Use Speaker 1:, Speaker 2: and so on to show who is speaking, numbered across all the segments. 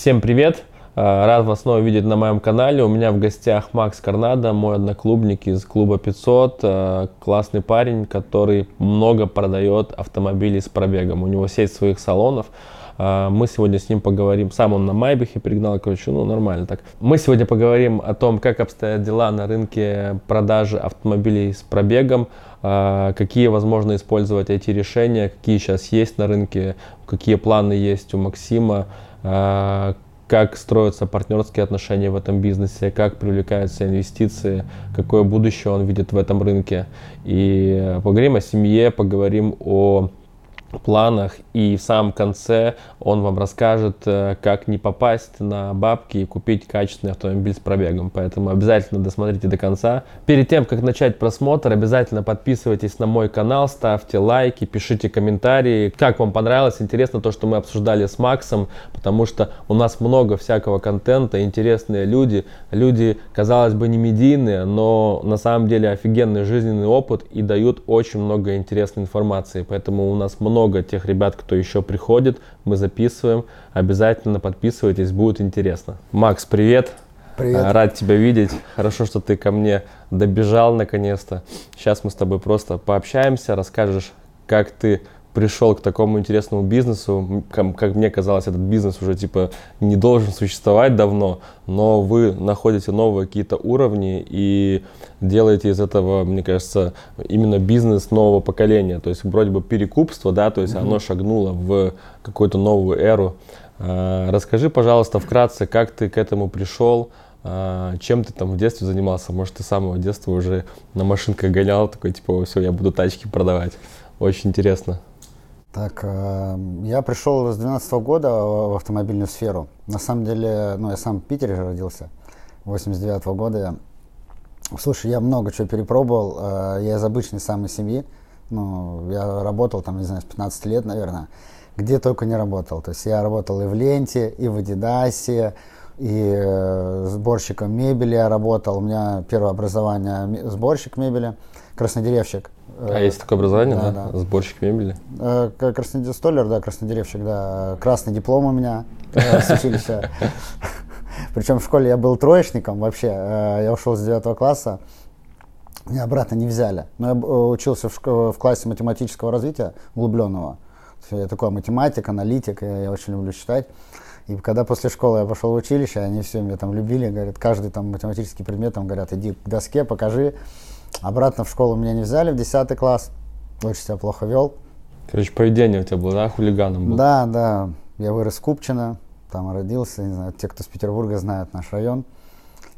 Speaker 1: Всем привет! А, рад вас снова видеть на моем канале. У меня в гостях Макс Карнадо, мой одноклубник из клуба 500. А, классный парень, который много продает автомобилей с пробегом. У него сеть своих салонов. А, мы сегодня с ним поговорим. Сам он на Майбахе пригнал, короче, ну нормально так. Мы сегодня поговорим о том, как обстоят дела на рынке продажи автомобилей с пробегом, какие возможно использовать эти решения, какие сейчас есть на рынке, какие планы есть у Максима, как строятся партнерские отношения в этом бизнесе, как привлекаются инвестиции, какое будущее он видит в этом рынке. И поговорим о семье, поговорим о планах, и в самом конце он вам расскажет, э, как не попасть на бабки и купить качественный автомобиль с пробегом. Поэтому обязательно досмотрите до конца. Перед тем, как начать просмотр, обязательно подписывайтесь на мой канал, ставьте лайки, пишите комментарии, как вам понравилось. Интересно то, что мы обсуждали с Максом, потому что у нас много всякого контента, интересные люди, люди, казалось бы, не медийные, но на самом деле офигенный жизненный опыт и дают очень много интересной информации. Поэтому у нас много много тех ребят, кто еще приходит, мы записываем. Обязательно подписывайтесь, будет интересно. Макс, привет.
Speaker 2: Привет.
Speaker 1: А, рад тебя видеть. Хорошо, что ты ко мне добежал наконец-то. Сейчас мы с тобой просто пообщаемся, расскажешь, как ты пришел к такому интересному бизнесу. Как, как мне казалось, этот бизнес уже типа не должен существовать давно, но вы находите новые какие-то уровни и делаете из этого, мне кажется, именно бизнес нового поколения. То есть вроде бы перекупство, да, то есть mm-hmm. оно шагнуло в какую-то новую эру. А, расскажи, пожалуйста, вкратце, как ты к этому пришел, а, чем ты там в детстве занимался? Может, ты с самого детства уже на машинках гонял, такой, типа, все, я буду тачки продавать. Очень интересно.
Speaker 2: Так, э, я пришел с 12 года в автомобильную сферу. На самом деле, ну, я сам в Питере же родился, 89 -го года. Слушай, я много чего перепробовал. Э, я из обычной самой семьи. Ну, я работал там, не знаю, с 15 лет, наверное, где только не работал. То есть я работал и в Ленте, и в Адидасе, и э, сборщиком мебели я работал. У меня первое образование сборщик мебели, краснодеревщик.
Speaker 1: А есть такое образование, да? да? да. Сборщик мебели?
Speaker 2: Э, краснодер... Столер, да, краснодеревщик, да. Красный диплом у меня э, с училища. Причем в школе я был троечником вообще. Э, я ушел с девятого класса. Меня обратно не взяли. Но я учился в, в классе математического развития углубленного. Я такой математик, аналитик, я, я очень люблю читать. И когда после школы я пошел в училище, они все меня там любили, говорят, каждый там математический предмет, там говорят, иди к доске, покажи. Обратно в школу меня не взяли в 10 класс. Очень себя плохо вел.
Speaker 1: Короче, поведение у тебя было, да, хулиганом был?
Speaker 2: Да, да. Я вырос в Купчино, там родился, не знаю, те, кто с Петербурга знают наш район,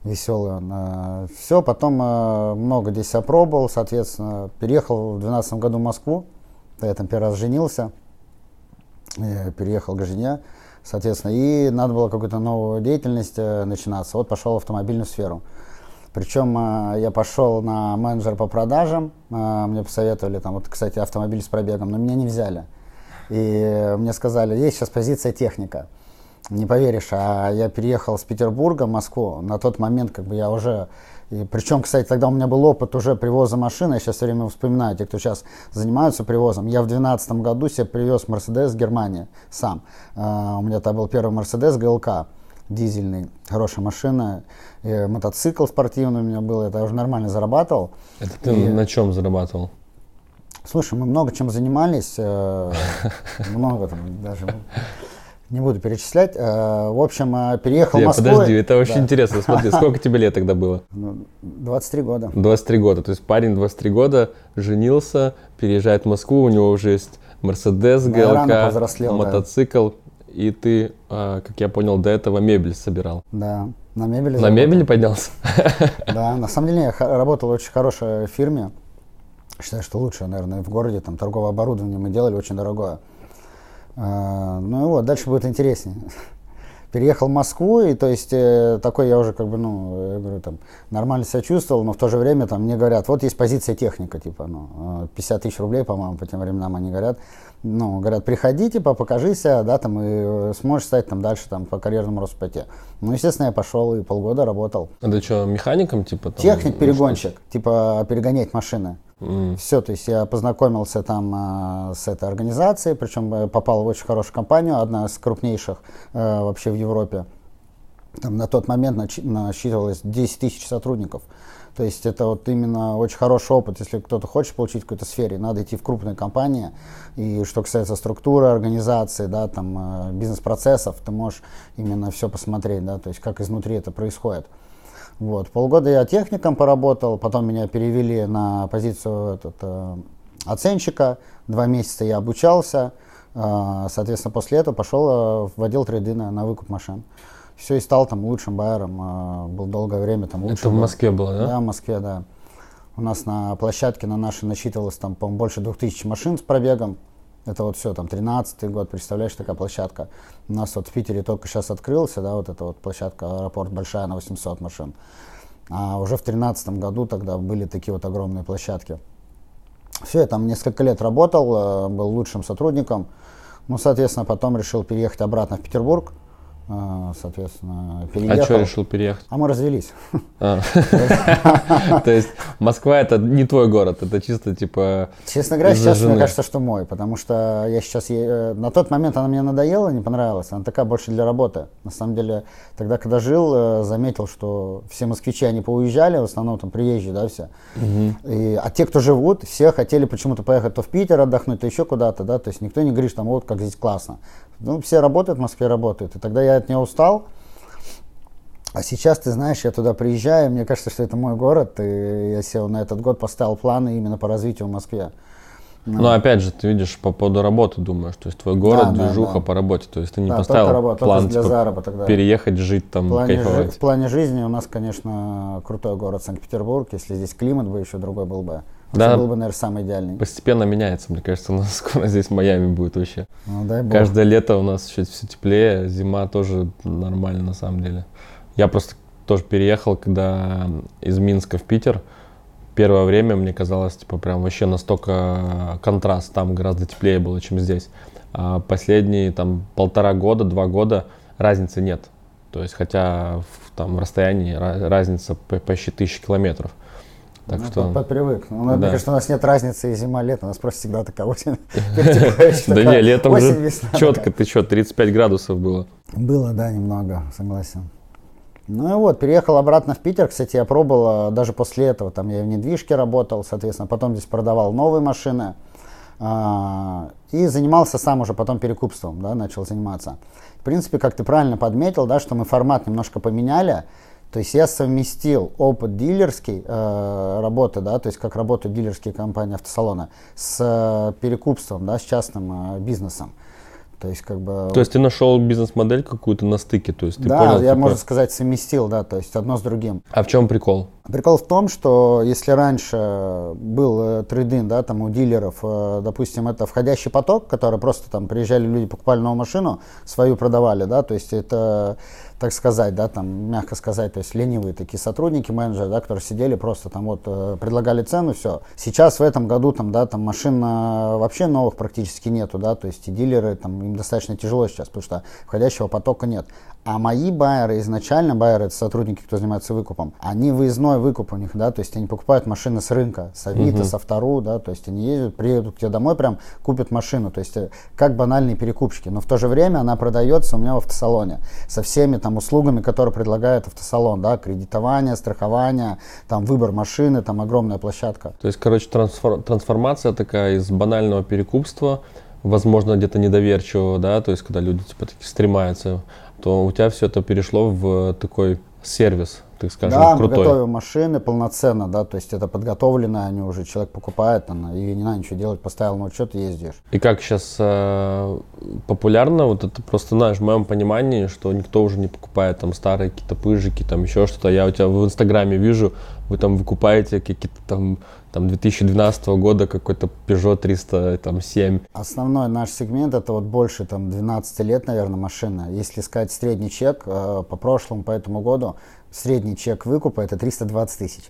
Speaker 2: веселый он. Э, Все, потом э, много здесь опробовал, соответственно, переехал в 2012 году в Москву, я там первый раз женился, я переехал к жене, соответственно, и надо было какую-то новую деятельность э, начинаться. Вот пошел в автомобильную сферу. Причем э, я пошел на менеджер по продажам, э, мне посоветовали, там, вот, кстати, автомобиль с пробегом, но меня не взяли. И мне сказали, есть сейчас позиция техника. Не поверишь, а я переехал с Петербурга в Москву. На тот момент как бы я уже... И причем, кстати, тогда у меня был опыт уже привоза машины. Я сейчас все время вспоминаю, те, кто сейчас занимаются привозом. Я в 2012 году себе привез Мерседес в Германии сам. Uh, у меня там был первый Мерседес ГЛК дизельный, хорошая машина. И мотоцикл спортивный у меня был, это я уже нормально зарабатывал.
Speaker 1: Это ты и... на чем зарабатывал?
Speaker 2: Слушай, мы много чем занимались, э, много там даже не буду перечислять. Э, в общем, э, переехал в Москву.
Speaker 1: Подожди, это очень да. интересно. Смотри, сколько тебе лет тогда было?
Speaker 2: 23 ну, года.
Speaker 1: 23 года. То есть парень 23 года женился, переезжает в Москву, у него уже есть Мерседес, ГЛК, мотоцикл. Да и ты, а, как я понял, до этого мебель собирал.
Speaker 2: Да, на мебели.
Speaker 1: На мебели поднялся?
Speaker 2: Да, на самом деле я работал в очень хорошей фирме. Считаю, что лучшее, наверное, в городе. Там торговое оборудование мы делали очень дорогое. А, ну и вот, дальше будет интереснее переехал в Москву, и то есть э, такой я уже как бы, ну, я говорю, там, нормально себя чувствовал, но в то же время там мне говорят, вот есть позиция техника, типа, ну, 50 э, тысяч рублей, по-моему, по тем временам они говорят, ну, говорят, приходи, типа, покажися, да, там, и э, сможешь стать там дальше, там, по карьерному росту пойти. Ну, естественно, я пошел и полгода работал.
Speaker 1: А ты что, механиком, типа? Там,
Speaker 2: Техник, перегонщик, типа, перегонять машины. Mm. Все, то есть я познакомился там э, с этой организацией, причем э, попал в очень хорошую компанию, одна из крупнейших э, вообще в Европе. Там на тот момент насчитывалось 10 тысяч сотрудников. То есть это вот именно очень хороший опыт, если кто-то хочет получить в какой-то сфере, надо идти в крупные компании. И что касается структуры организации, да, там, э, бизнес-процессов, ты можешь именно все посмотреть, да, то есть как изнутри это происходит. Вот. Полгода я техником поработал, потом меня перевели на позицию этот, э, оценщика, два месяца я обучался, э, соответственно, после этого пошел в отдел трейдина на выкуп машин все и стал там лучшим байером, а, был долгое время там лучшим.
Speaker 1: Это в Москве было, да?
Speaker 2: Да, в Москве, да. У нас на площадке на нашей насчитывалось там, по больше двух тысяч машин с пробегом. Это вот все, там, 13-й год, представляешь, такая площадка. У нас вот в Питере только сейчас открылся, да, вот эта вот площадка, аэропорт большая на 800 машин. А уже в 2013 году тогда были такие вот огромные площадки. Все, я там несколько лет работал, э, был лучшим сотрудником. Ну, соответственно, потом решил переехать обратно в Петербург. А, соответственно,
Speaker 1: переехал. А что решил переехать?
Speaker 2: А мы развелись. А.
Speaker 1: То есть Москва это не твой город, это чисто типа
Speaker 2: Честно говоря, сейчас мне кажется, что мой, потому что я сейчас... Э, на тот момент она мне надоела, не понравилась, она такая больше для работы. На самом деле, тогда, когда жил, э, заметил, что все москвичи, они поуезжали, в основном там приезжие, да, все. А те, кто живут, все хотели почему-то поехать то в Питер отдохнуть, то еще куда-то, да, то есть никто не говорит, там, вот как здесь классно. Ну, все работают в Москве, работают. И тогда я от нее устал. А сейчас, ты знаешь, я туда приезжаю, мне кажется, что это мой город, и я сел на этот год, поставил планы именно по развитию в Москве.
Speaker 1: Ну, Но опять же, ты видишь по поводу работы думаешь, то есть твой город, да, движуха да, да. по работе, то есть ты не да, поставил работа, план для типа, заработок, да. переехать, жить там, в плане, кайфовать.
Speaker 2: В плане жизни у нас, конечно, крутой город Санкт-Петербург, если здесь климат бы еще другой был бы. Да, был бы, наверное, самый идеальный.
Speaker 1: Постепенно меняется, мне кажется, у нас скоро здесь Майами будет вообще. Ну, дай бог. Каждое лето у нас чуть все теплее, зима тоже нормально на самом деле. Я просто тоже переехал, когда из Минска в Питер. Первое время мне казалось, типа, прям вообще настолько контраст, там гораздо теплее было, чем здесь. А последние там полтора года, два года разницы нет. То есть, хотя в там расстоянии разница почти тысячи километров.
Speaker 2: Так ну, что... Попривык. Ну, да. Мне кажется, у нас нет разницы и зима-лето, у нас просто всегда такая осень.
Speaker 1: Да не, летом же четко, ты что, 35 градусов было?
Speaker 2: Было, да, немного, согласен. Ну и вот, переехал обратно в Питер. Кстати, я пробовал, э, даже после этого, там я в недвижке работал, соответственно, потом здесь продавал новые машины. А, и занимался сам уже потом перекупством, да, начал заниматься. В принципе, как ты правильно подметил, да, что мы формат немножко поменяли. То есть я совместил опыт дилерский э, работы, да, то есть как работают дилерские компании автосалона, с э, перекупством, да, с частным э, бизнесом. То есть, как бы...
Speaker 1: То есть ты нашел бизнес-модель какую-то на стыке, то есть ты
Speaker 2: да,
Speaker 1: понял,
Speaker 2: я, типа... можно сказать, совместил, да, то есть одно с другим.
Speaker 1: А в чем прикол?
Speaker 2: Прикол в том, что если раньше был э, трейдинг, да, там у дилеров, э, допустим, это входящий поток, который просто там приезжали люди, покупали новую машину, свою продавали, да, то есть это так сказать, да, там, мягко сказать, то есть ленивые такие сотрудники, менеджеры, да, которые сидели просто там вот, э, предлагали цену, все. Сейчас в этом году там, да, там машин э, вообще новых практически нету, да, то есть и дилеры, там, им достаточно тяжело сейчас, потому что входящего потока нет. А мои байеры, изначально байеры, это сотрудники, кто занимается выкупом, они выездной выкуп у них, да, то есть они покупают машины с рынка, с Авито, uh-huh. с Автору, да, то есть они ездят, приедут к тебе домой, прям купят машину, то есть э, как банальные перекупщики, но в то же время она продается у меня в автосалоне со всеми там услугами, которые предлагает автосалон, да, кредитование, страхование, там выбор машины, там огромная площадка.
Speaker 1: То есть, короче, трансфор- трансформация такая из банального перекупства, возможно, где-то недоверчивого, да, то есть, когда люди типа такие стремаются то у тебя все это перешло в такой сервис, так скажем,
Speaker 2: да, крутой. мы готовим машины полноценно, да, то есть это подготовлено, они уже человек покупает, она, и не надо ничего делать, поставил на учет и ездишь.
Speaker 1: И как сейчас э, популярно, вот это просто, знаешь, в моем понимании, что никто уже не покупает там старые какие-то пыжики, там еще что-то. Я у тебя в Инстаграме вижу, вы там выкупаете какие-то там там 2012 года какой-то Peugeot 307.
Speaker 2: Основной наш сегмент это вот больше там 12 лет, наверное, машина. Если сказать средний чек э, по прошлому, по этому году, средний чек выкупа это 320 тысяч.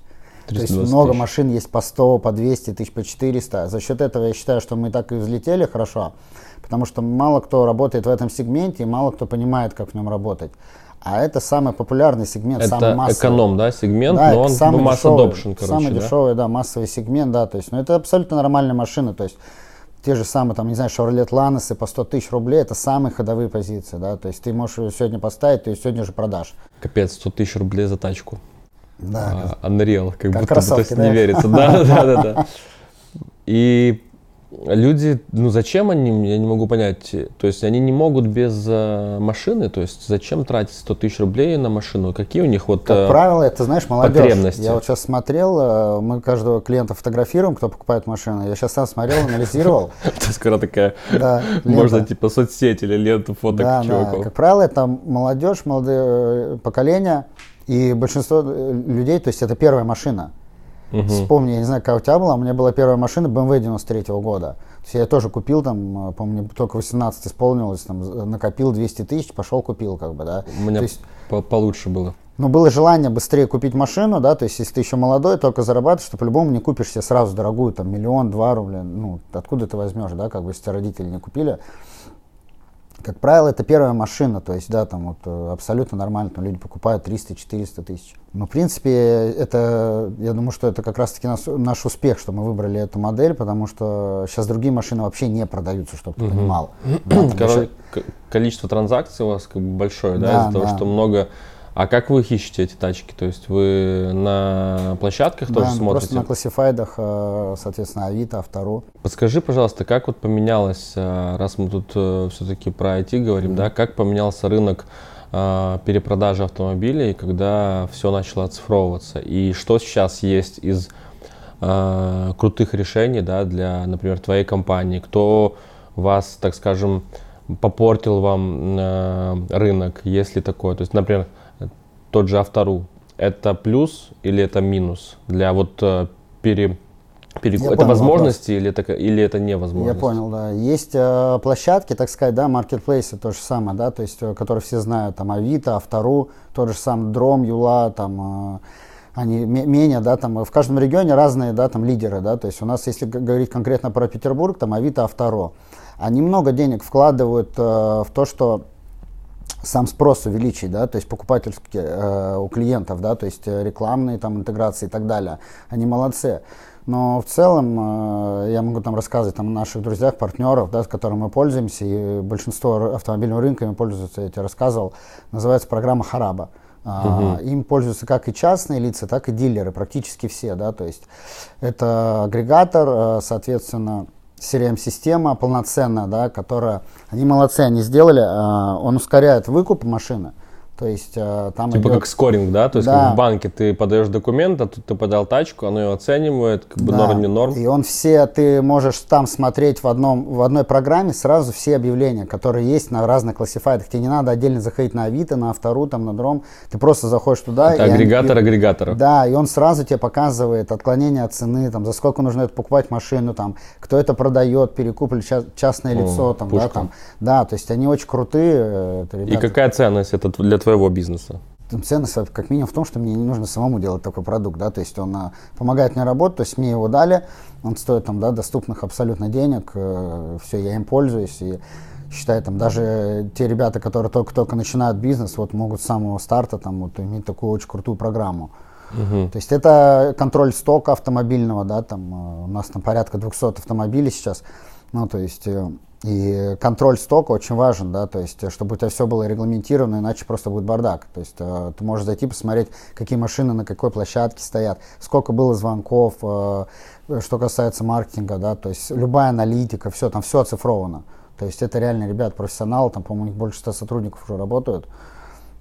Speaker 2: То есть много тысяч. машин есть по 100, по 200 тысяч, по 400. За счет этого я считаю, что мы так и взлетели хорошо, потому что мало кто работает в этом сегменте, и мало кто понимает, как в нем работать. А это самый популярный сегмент,
Speaker 1: это
Speaker 2: самый массовый.
Speaker 1: эконом, да, сегмент,
Speaker 2: да,
Speaker 1: но он
Speaker 2: самый
Speaker 1: масс
Speaker 2: дешевый,
Speaker 1: adoption, короче,
Speaker 2: Самый
Speaker 1: да?
Speaker 2: дешевый, да, массовый сегмент, да, то есть, ну, это абсолютно нормальная машина, то есть, те же самые, там, не знаю, Chevrolet Lanos по 100 тысяч рублей, это самые ходовые позиции, да, то есть, ты можешь ее сегодня поставить, ты ее сегодня же продашь.
Speaker 1: Капец, 100 тысяч рублей за тачку.
Speaker 2: Да,
Speaker 1: А, Unreal, как,
Speaker 2: Как
Speaker 1: будто бы, то есть
Speaker 2: да?
Speaker 1: не верится. Да, да, да, да. И люди, ну зачем они, я не могу понять, то есть они не могут без э, машины, то есть зачем тратить 100 тысяч рублей на машину, какие у них вот...
Speaker 2: Как
Speaker 1: э,
Speaker 2: правило, это, знаешь, молодежь.
Speaker 1: потребности.
Speaker 2: Я вот сейчас смотрел, э, мы каждого клиента фотографируем, кто покупает машину. Я сейчас сам смотрел, анализировал.
Speaker 1: Есть когда такая, можно типа соцсеть или ленту фоток чуваков.
Speaker 2: Как правило, это молодежь, молодое э, поколение. И большинство э, людей, то есть это первая машина.
Speaker 1: Мгм.
Speaker 2: Вспомни, я не знаю, как у тебя была, у меня была первая машина BMW 93 года. То есть я тоже купил там, э, помню, только 18 исполнилось, там, накопил 200 тысяч, пошел купил, как бы, да.
Speaker 1: У меня
Speaker 2: То есть,
Speaker 1: по- получше было.
Speaker 2: ну, было желание быстрее купить машину, да, то есть если ты еще молодой, только зарабатываешь, то по-любому не купишь себе сразу дорогую, там, миллион, два рубля, ну, откуда ты возьмешь, да, как бы, если тебя родители не купили. Как правило, это первая машина, то есть, да, там вот э, абсолютно нормально, там люди покупают 300-400 тысяч. Но, в принципе, это, я думаю, что это как раз-таки наш, наш успех, что мы выбрали эту модель, потому что сейчас другие машины вообще не продаются, чтобы ты понимал. Да, еще-
Speaker 1: количество транзакций у вас как бы большое, да,
Speaker 2: Да,
Speaker 1: из-за того,
Speaker 2: да.
Speaker 1: что много. А как вы их ищете, эти тачки? То есть вы на площадках
Speaker 2: да,
Speaker 1: тоже смотрите?
Speaker 2: просто на классифайдах, э, соответственно, Авито, Автору.
Speaker 1: Подскажи, пожалуйста, как вот поменялось, э, раз мы тут все-таки про IT говорим, да, как поменялся рынок э, перепродажи автомобилей, когда все начало оцифровываться? И что сейчас есть из э, крутых решений, да, для, например, твоей компании? Кто вас, так скажем, попортил вам э, рынок, если такое? То есть, например, тот же Автору, это плюс или это минус для вот э, пере,
Speaker 2: Я
Speaker 1: Это
Speaker 2: понял
Speaker 1: возможности или это, или это невозможность?
Speaker 2: Я понял, да. Есть э, площадки, так сказать, да, маркетплейсы, то же самое, да, то есть, э, которые все знают, там, Авито, Автору, тот же сам Дром, Юла, там, э, они ме- менее, да, там, в каждом регионе разные, да, там, лидеры, да, то есть у нас, если говорить конкретно про Петербург, там, Авито, Авторо, они много денег вкладывают э, в то, что сам спрос увеличить, да, то есть покупательский э, у клиентов, да, то есть э, рекламные там интеграции и так далее. Они молодцы. Но в целом э, я могу там рассказывать там, о наших друзьях, партнерах, да, с которыми мы пользуемся, и большинство автомобильного рынка им пользуются, я тебе рассказывал, называется программа Хараба. А, Им пользуются как и частные лица, так и дилеры, практически все, да, то есть это агрегатор, э, соответственно, CRM-система полноценная, да, которая, они молодцы, они сделали, э, он ускоряет выкуп машины, то есть э, там
Speaker 1: Типа
Speaker 2: идет-
Speaker 1: как скоринг, да? То есть
Speaker 2: Да.
Speaker 1: как в банке ты подаешь документ, а тут ты подал тачку, оно ее оценивает, как бы
Speaker 2: Да.
Speaker 1: норм не норм.
Speaker 2: И он все, ты можешь там смотреть в, одном, в одной программе сразу все объявления, которые есть на разных классифайдах. Тебе не надо отдельно заходить на Авито, на Автору, там, на Дром. Ты просто заходишь туда.
Speaker 1: Это
Speaker 2: и они-
Speaker 1: агрегатор
Speaker 2: и-
Speaker 1: агрегаторов.
Speaker 2: Да, и он сразу тебе показывает отклонение от цены, там, за сколько нужно это покупать машину, там, кто это продает, перекуп или ча- частное
Speaker 1: О,
Speaker 2: лицо, там, да,
Speaker 1: пушка.
Speaker 2: там. Да, то есть они очень крутые. э, это
Speaker 1: И какая ценность это для твоего бизнеса?
Speaker 2: Там ценность э, как минимум в том, что мне не нужно самому делать такой продукт, да, то есть он а, помогает мне работать, то есть мне его дали, он стоит там, да, доступных абсолютно денег, все, я им пользуюсь и считаю, там даже те ребята, которые только-только начинают бизнес, вот могут с самого старта там вот иметь такую очень крутую программу. То есть это контроль стока автомобильного, да, там э, у нас там порядка 200 автомобилей сейчас, ну то есть э, и контроль стока очень важен, да, то есть чтобы у тебя все было регламентировано, иначе просто будет бардак. То есть э, ты можешь зайти посмотреть, какие машины на какой площадке стоят, сколько было звонков, э, что касается маркетинга, да, то есть любая аналитика, все, там все оцифровано. То есть это реально ребят профессионалы, там, по-моему, у них больше 100 сотрудников уже работают,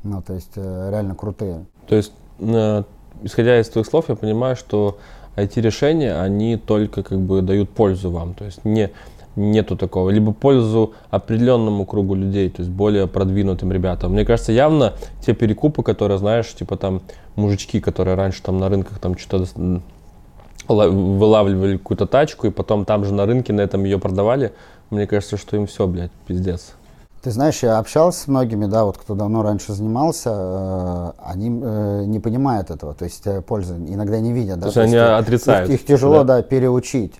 Speaker 2: ну, то есть э, реально крутые.
Speaker 1: То есть, э, исходя из твоих слов, я понимаю, что IT-решения, они только как бы дают пользу вам. То есть не, нету такого. Либо пользу определенному кругу людей, то есть более продвинутым ребятам. Мне кажется, явно те перекупы, которые, знаешь, типа там мужички, которые раньше там на рынках там что-то вылавливали какую-то тачку и потом там же на рынке на этом ее продавали, мне кажется, что им все, блядь, пиздец.
Speaker 2: Ты знаешь, я общался с многими, да, вот кто давно раньше занимался, э, они э, не понимают этого, то есть э, пользы иногда не видят, да.
Speaker 1: То есть они
Speaker 2: э,
Speaker 1: отрицают,
Speaker 2: Их, их тяжело,
Speaker 1: да.
Speaker 2: да. переучить.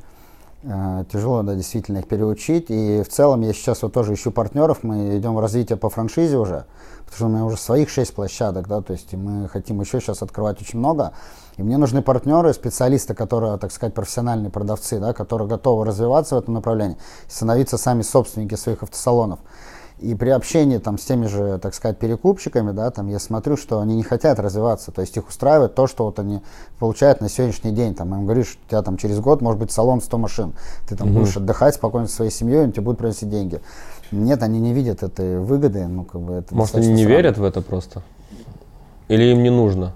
Speaker 2: Э, тяжело, да, действительно их переучить. И в целом я сейчас вот тоже ищу партнеров, мы идем в развитие по франшизе уже, потому что у меня уже своих шесть площадок, да, то есть мы хотим еще сейчас открывать очень много. И мне нужны партнеры, специалисты, которые, так сказать, профессиональные продавцы, да, которые готовы развиваться в этом направлении, становиться сами собственники своих автосалонов. И при общении там, с теми же, так сказать, перекупщиками, да, там, я смотрю, что они не хотят развиваться. То есть их устраивает то, что вот они получают на сегодняшний день. Там, им говоришь, у тебя там через год может быть салон 100 машин. Ты там угу. будешь отдыхать спокойно со своей семьей, он тебе будет приносить деньги. Нет, они не видят этой выгоды. Ну, как бы это
Speaker 1: может, они не странно. верят в это просто? Или им не нужно?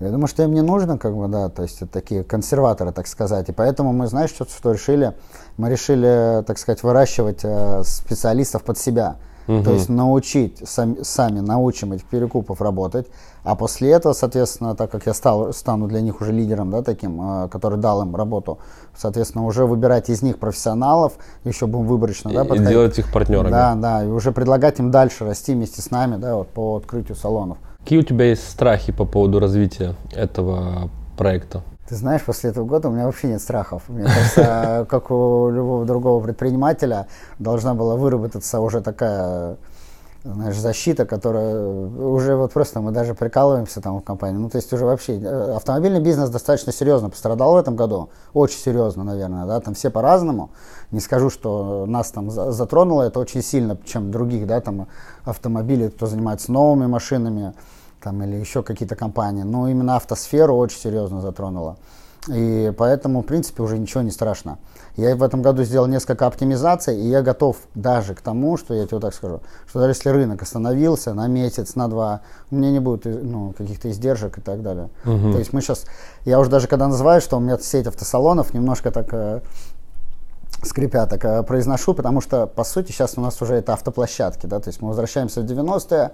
Speaker 2: Я думаю, что им не нужно, как бы, да, то есть это такие консерваторы, так сказать. И поэтому мы, знаешь, что, что решили? Мы решили, так сказать, выращивать э, специалистов под себя. Угу. То есть научить, сами, сами научим этих перекупов работать, а после этого, соответственно, так как я стал, стану для них уже лидером, да, таким, э, который дал им работу, соответственно, уже выбирать из них профессионалов, еще будем выборочно,
Speaker 1: и,
Speaker 2: да,
Speaker 1: подходить. И делать их партнерами.
Speaker 2: Да, да, и уже предлагать им дальше расти вместе с нами, да, вот по открытию салонов.
Speaker 1: Какие у тебя есть страхи по поводу развития этого проекта?
Speaker 2: Ты знаешь, после этого года у меня вообще нет страхов. Мне кажется, как у любого другого предпринимателя, должна была выработаться уже такая знаешь, защита, которая уже вот просто мы даже прикалываемся там в компании. Ну, то есть уже вообще э, автомобильный бизнес достаточно серьезно пострадал в этом году. Очень серьезно, наверное, да, там все по-разному. Не скажу, что нас там затронуло это очень сильно, чем других, да, там автомобилей, кто занимается новыми машинами, там, или еще какие-то компании. Но именно автосферу очень серьезно затронуло. И поэтому, в принципе, уже ничего не страшно. Я в этом году сделал несколько оптимизаций, и я готов даже к тому, что я тебе так скажу, что даже если рынок остановился на месяц, на два, у меня не будет ну, каких-то издержек и так далее. Угу. То есть мы сейчас, я уже даже когда называю, что у меня сеть автосалонов, немножко так э, скрипя так э, произношу, потому что, по сути, сейчас у нас уже это автоплощадки, да, то есть мы возвращаемся в 90-е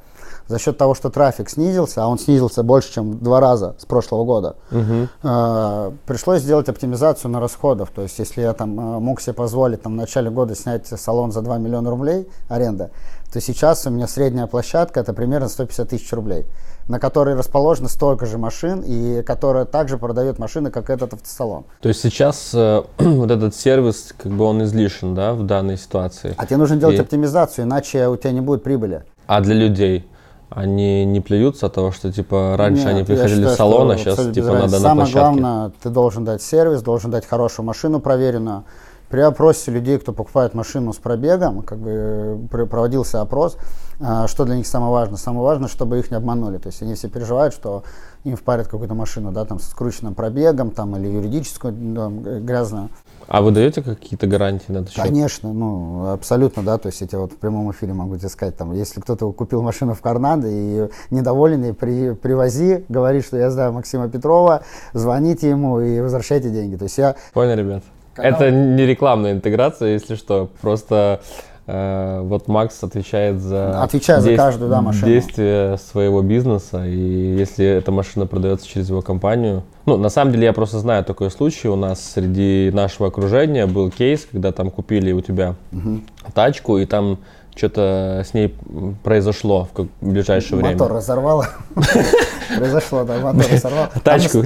Speaker 2: за счет того, что трафик снизился, а он снизился больше, чем два раза с прошлого года, угу. э, пришлось сделать оптимизацию на расходов, то есть если я там э, мог себе позволить там, в начале года снять салон за 2 миллиона рублей аренда, то сейчас у меня средняя площадка это примерно 150 тысяч рублей на которой расположено столько же машин и которая также продает машины, как этот автосалон.
Speaker 1: То есть сейчас э, вот этот сервис, как бы он излишен, да, в данной ситуации.
Speaker 2: А тебе нужно делать и... оптимизацию, иначе у тебя не будет прибыли.
Speaker 1: А для людей? Они не плюются от того, что типа раньше Нет, они приходили считаю, в салон, а сейчас типа надо
Speaker 2: Самое
Speaker 1: на площадке.
Speaker 2: Самое главное, ты должен дать сервис, должен дать хорошую машину проверенную. При опросе людей, кто покупает машину с пробегом, как бы проводился опрос, а, что для них самое важное. Самое важное, чтобы их не обманули. То есть они все переживают, что им впарят какую-то машину, да, там с скрученным пробегом, там, или юридическую, да, грязную.
Speaker 1: А вы даете какие-то гарантии на это?
Speaker 2: Конечно, ну, абсолютно, да, то есть я тебе вот в прямом эфире могу тебе сказать, там, если кто-то купил машину в Карнадо и недоволен, и при, привози, говорит, что я знаю Максима Петрова, звоните ему и возвращайте деньги. То есть я...
Speaker 1: Понял, ребят. Канал... Это не рекламная интеграция, если что. Просто э, вот Макс отвечает за,
Speaker 2: отвечает за каждую да, машину.
Speaker 1: действие своего бизнеса. И если эта машина продается через его компанию. Ну, на самом деле, я просто знаю такой случай. У нас среди нашего окружения был кейс, когда там купили у тебя угу. тачку, и там что-то с ней произошло в ближайшее
Speaker 2: время.
Speaker 1: Мотор
Speaker 2: разорвало. Произошло, да, мотор разорвало.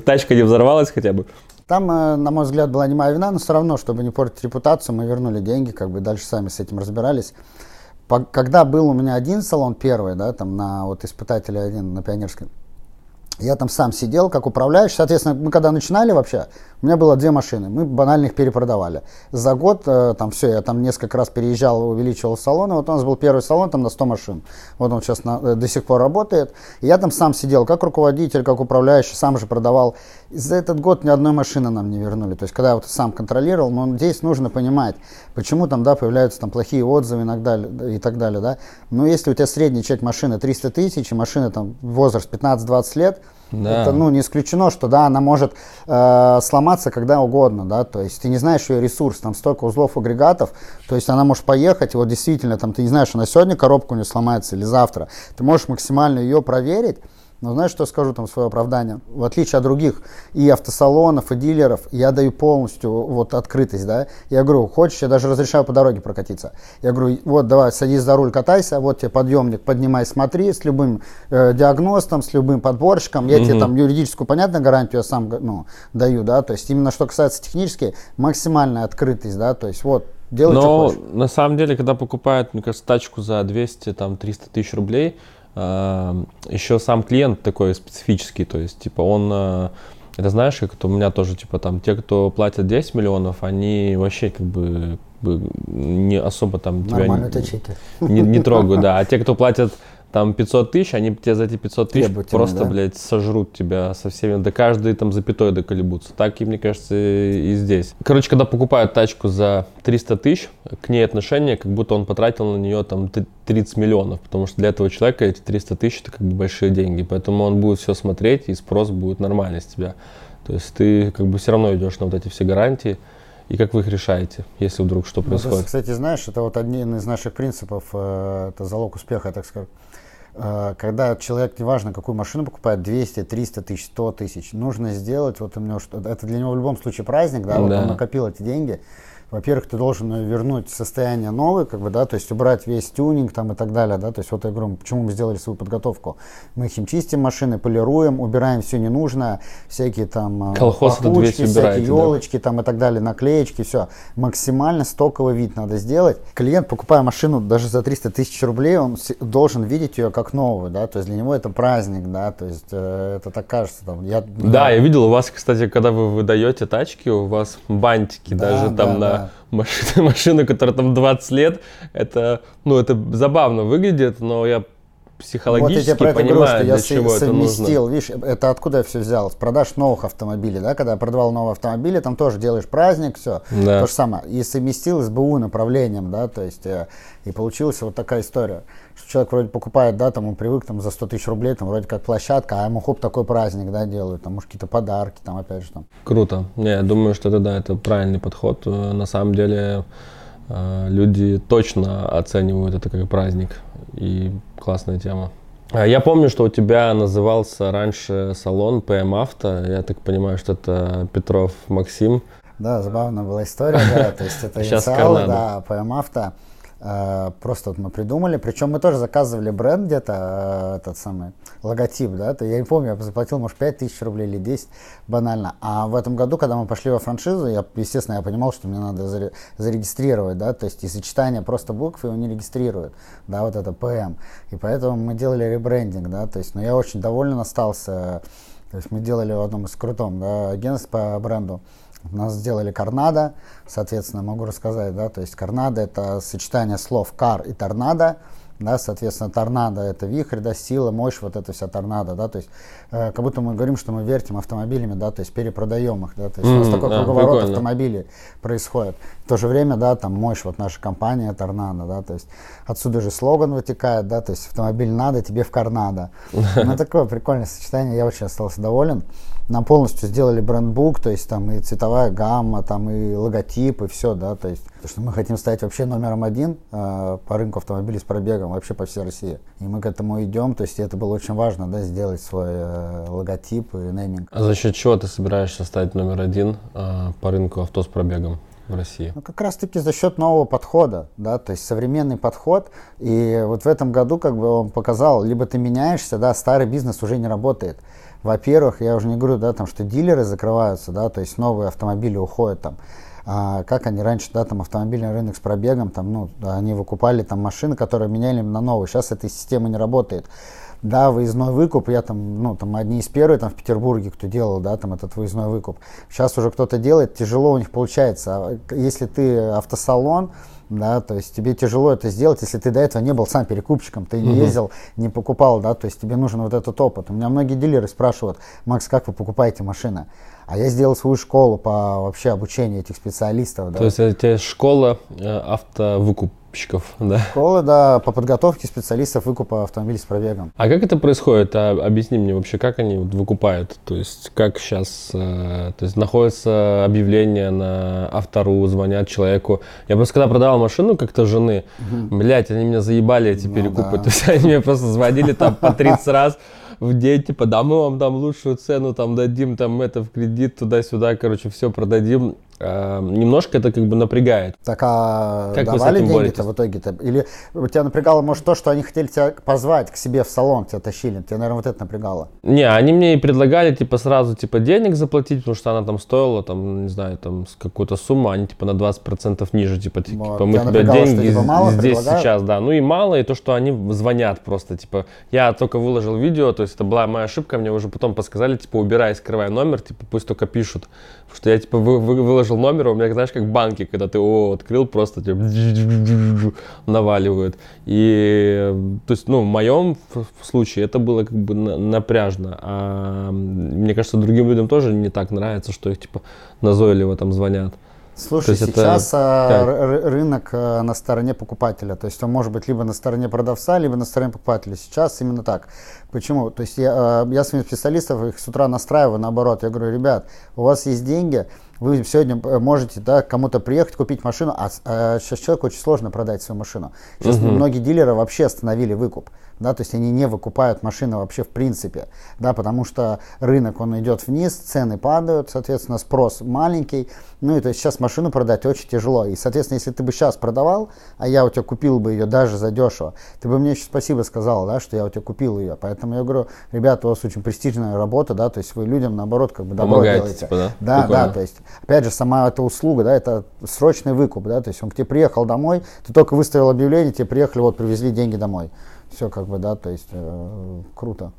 Speaker 1: Тачка не взорвалась хотя бы?
Speaker 2: Там, э, на мой взгляд, была не моя вина, но все равно, чтобы не портить репутацию, мы вернули деньги, как бы дальше сами с этим разбирались. Когда был у меня один салон первый, да, там на вот испытателе один на Пионерской, я там сам сидел как управляющий. Соответственно, мы когда начинали вообще, у меня было две машины. Мы банально их перепродавали. За год э, там все, я там несколько раз переезжал, увеличивал салоны. Вот у нас был первый салон там на 100 машин. Вот он сейчас на, э, до сих пор работает. И я там сам сидел как руководитель, как управляющий, сам же продавал. И за этот год ни одной машины нам не вернули. То есть, когда я вот сам контролировал, но здесь нужно понимать, почему там, да, появляются там плохие отзывы и так далее, и так далее да. Но если у тебя средний чек машины 300 тысяч, и машина там возраст 15-20 лет, да. Это ну, не исключено, что да, она может э, сломаться когда угодно, да, то есть ты не знаешь ее ресурс, там столько узлов агрегатов, то есть она может поехать, и вот действительно, там ты не знаешь, она сегодня коробка у нее сломается или завтра, ты можешь максимально ее проверить, Но знаешь, что скажу там свое оправдание? В отличие от других и автосалонов, и дилеров, я даю полностью вот открытость, да. Я говорю, хочешь, я даже разрешаю по дороге прокатиться. Я говорю, вот давай, садись за руль, катайся, вот тебе подъемник, поднимай, смотри, с любым э, диагностом, с любым подборщиком. Я mm-hmm. тебе там юридическую, понятно, гарантию я сам ну, даю, да. То есть именно что касается технически, максимальная открытость, да. То есть вот, делай,
Speaker 1: Но на самом деле, когда покупают, мне кажется, тачку за 200, там, 300 тысяч рублей, еще сам клиент такой специфический, то есть, типа, он, э, это знаешь, как это у меня тоже, типа, там, те, кто платят 10 миллионов, они вообще, как бы, не особо там
Speaker 2: тебя
Speaker 1: не, не, не трогают, да, а те, кто платят там 500 тысяч, они тебе за эти 500 тысяч просто, да? блядь, сожрут тебя со всеми, да каждый там запятой доколебутся. Так и, мне кажется, и здесь. Короче, когда покупают тачку за 300 тысяч, к ней отношение, как будто он потратил на нее там 30 миллионов, потому что для этого человека эти 300 тысяч это как бы большие деньги, поэтому он будет все смотреть и спрос будет нормальный с тебя. То есть ты как бы все равно идешь на вот эти все гарантии. И как вы их решаете, если вдруг что происходит? Ну,
Speaker 2: кстати, знаешь, это вот один из наших принципов, э, это залог успеха, так сказать. Э, когда человек, неважно, какую машину покупает, 200, 300 тысяч, 100 тысяч, нужно сделать, вот у него что это для него в любом случае праздник, да, да. вот он накопил эти деньги, во-первых, ты должен вернуть состояние новое, как бы, да, то есть убрать весь тюнинг там и так далее, да, то есть вот я говорю, почему мы сделали свою подготовку. Мы химчистим машины, полируем, убираем все ненужное, всякие там
Speaker 1: э, Колхоз
Speaker 2: пахучки, всякие елочки да. там и так далее, наклеечки, все. Максимально стоковый вид надо сделать. Клиент, покупая машину даже за 300 тысяч рублей, он должен видеть ее как новую, да, то есть для него это праздник, да, то есть э, это так кажется. Там,
Speaker 1: я, да, да, я видел у вас, кстати, когда вы выдаете тачки, у вас бантики да, даже да, там да, на машина, машина, которая там 20 лет, это, ну, это забавно выглядит, но я психологически вот я понимаю, говорю, что я чего совместил, это нужно.
Speaker 2: Видишь, это откуда я все взял? С продаж новых автомобилей, да, когда я продавал новые автомобили, там тоже делаешь праздник, все, да. то же самое. И совместил с БУ направлением, да, то есть, э, и получилась вот такая история что человек вроде покупает, да, там он привык там за 100 тысяч рублей, там вроде как площадка, а ему хоп, такой праздник, да, делают, там, может, какие-то подарки, там, опять же, там.
Speaker 1: Круто. Не, я думаю, что это, да, это правильный подход. Э, на самом деле, э, люди точно оценивают это как праздник, и классная тема. А я помню, что у тебя назывался раньше салон PM Авто. Я так понимаю, что это Петров Максим.
Speaker 2: Да, забавная была история, да, то есть это инициал, да, PM Авто. Э, просто вот мы придумали, причем мы тоже заказывали бренд где-то, э, этот самый логотип, да, то я не помню, я заплатил, может, 5 тысяч рублей или 10, банально. А в этом году, когда мы пошли во франшизу, я, естественно, я понимал, что мне надо зарегистрировать, да, то есть и сочетание просто букв его не регистрирует, да, вот это ПМ. И поэтому мы делали ребрендинг, да, то есть, но я очень доволен остался, то есть мы делали в одном из крутом, да, агентств по бренду, у нас сделали Карнадо, соответственно, могу рассказать, да, то есть Карнадо это сочетание слов кар и торнадо, да, соответственно, торнадо это вихрь, да, сила, мощь, вот это вся торнадо, да, то есть э, как будто мы говорим, что мы вертим автомобилями, да, то есть перепродаем их, да, то есть mm, у нас такой да, круговорот прикольно. автомобилей происходит. В то же время, да, там мощь, вот наша компания торнадо, да, то есть отсюда же слоган вытекает, да, то есть автомобиль надо, тебе в карнадо. Ну, такое прикольное сочетание, я очень остался доволен нам полностью сделали брендбук, то есть там и цветовая гамма, там и логотип, и все, да, то есть, то, что мы хотим стать вообще номером один э, по рынку автомобилей с пробегом вообще по всей России. И мы к этому идем, то есть это было очень важно, да, сделать свой э, логотип и нейминг.
Speaker 1: А за счет чего ты собираешься стать номер один э, по рынку авто с пробегом? В России?
Speaker 2: Ну, как раз-таки за счет нового подхода, да, то есть современный подход. И вот в этом году как бы он показал, либо ты меняешься, да, старый бизнес уже не работает. Во-первых, я уже не говорю, да, там, что дилеры закрываются, да, то есть новые автомобили уходят там. А как они раньше, да, там автомобильный рынок с пробегом, там, ну, они выкупали там машины, которые меняли на новые. Сейчас эта система не работает. Да, выездной выкуп, я там, ну, там одни из первых там в Петербурге, кто делал, да, там этот выездной выкуп. Сейчас уже кто-то делает, тяжело у них получается. А если ты автосалон, да, то есть тебе тяжело это сделать, если ты до этого не был сам перекупщиком, ты не ездил, не покупал, да, то есть тебе нужен вот этот опыт. У меня многие дилеры спрашивают, Макс, как вы покупаете машины? А я сделал свою школу по вообще обучению этих специалистов.
Speaker 1: Да. То есть это школа э, автовыкуп закупщиков, да?
Speaker 2: Школы, да, по подготовке специалистов выкупа автомобилей с пробегом.
Speaker 1: А как это происходит? А, объясни мне вообще, как они вот выкупают? То есть как сейчас, э, то есть находится объявление на автору, звонят человеку. Я просто когда продавал машину как-то жены, угу. блядь, они меня заебали эти ну, перекупы. Да. То есть они мне просто звонили там по 30 раз в день, типа, да, мы вам дам лучшую цену, там, дадим, там, это в кредит, туда-сюда, короче, все продадим. Э, немножко это как бы напрягает.
Speaker 2: Так а как давали деньги-то в итоге-то? Или тебя напрягало, может, то, что они хотели тебя позвать к себе в салон, тебя тащили? Тебя, наверное, вот это напрягало.
Speaker 1: Не, они мне и предлагали, типа, сразу, типа, денег заплатить, потому что она там стоила, там, не знаю, там, какую-то сумму, они, типа, на 20% ниже, типа, вот. типа мы тебя деньги что, типа, мало здесь предлагают? сейчас, да. Ну и мало, и то, что они звонят просто, типа, я только выложил видео, то есть это была моя ошибка, мне уже потом подсказали, типа, убирай, скрывай номер, типа, пусть только пишут. Что я, типа, вы, вы, выложил номер, у меня, знаешь, как банки, когда ты о, открыл, просто типа, наваливают. И, то есть, ну, в моем случае это было как бы напряжно. А мне кажется, другим людям тоже не так нравится, что их, типа, назойливо там звонят.
Speaker 2: Слушай, сейчас это... рынок э, на стороне покупателя. То есть он может быть либо на стороне продавца, либо на стороне покупателя. Сейчас именно так. Почему? То есть я, э, я своих специалистов их с утра настраиваю наоборот. Я говорю, ребят, у вас есть деньги, вы сегодня э, можете да, кому-то приехать, купить машину, а, а сейчас человеку очень сложно продать свою машину. Сейчас угу. многие дилеры вообще остановили выкуп да, то есть они не выкупают машины вообще в принципе, да, потому что рынок, он идет вниз, цены падают, соответственно, спрос маленький, ну и то есть сейчас машину продать очень тяжело, и, соответственно, если ты бы сейчас продавал, а я у тебя купил бы ее даже за дешево, ты бы мне еще спасибо сказал, да, что я у тебя купил ее, поэтому я говорю, ребята, у вас очень престижная работа, да, то есть вы людям, наоборот, как бы добро Помогаете, делаете. Типа, да, да, Прикольно. да, то есть, опять же, сама эта услуга, да, это срочный выкуп, да, то есть он к тебе приехал домой, ты только выставил объявление, тебе приехали, вот, привезли деньги домой все как бы, да, то есть э, круто.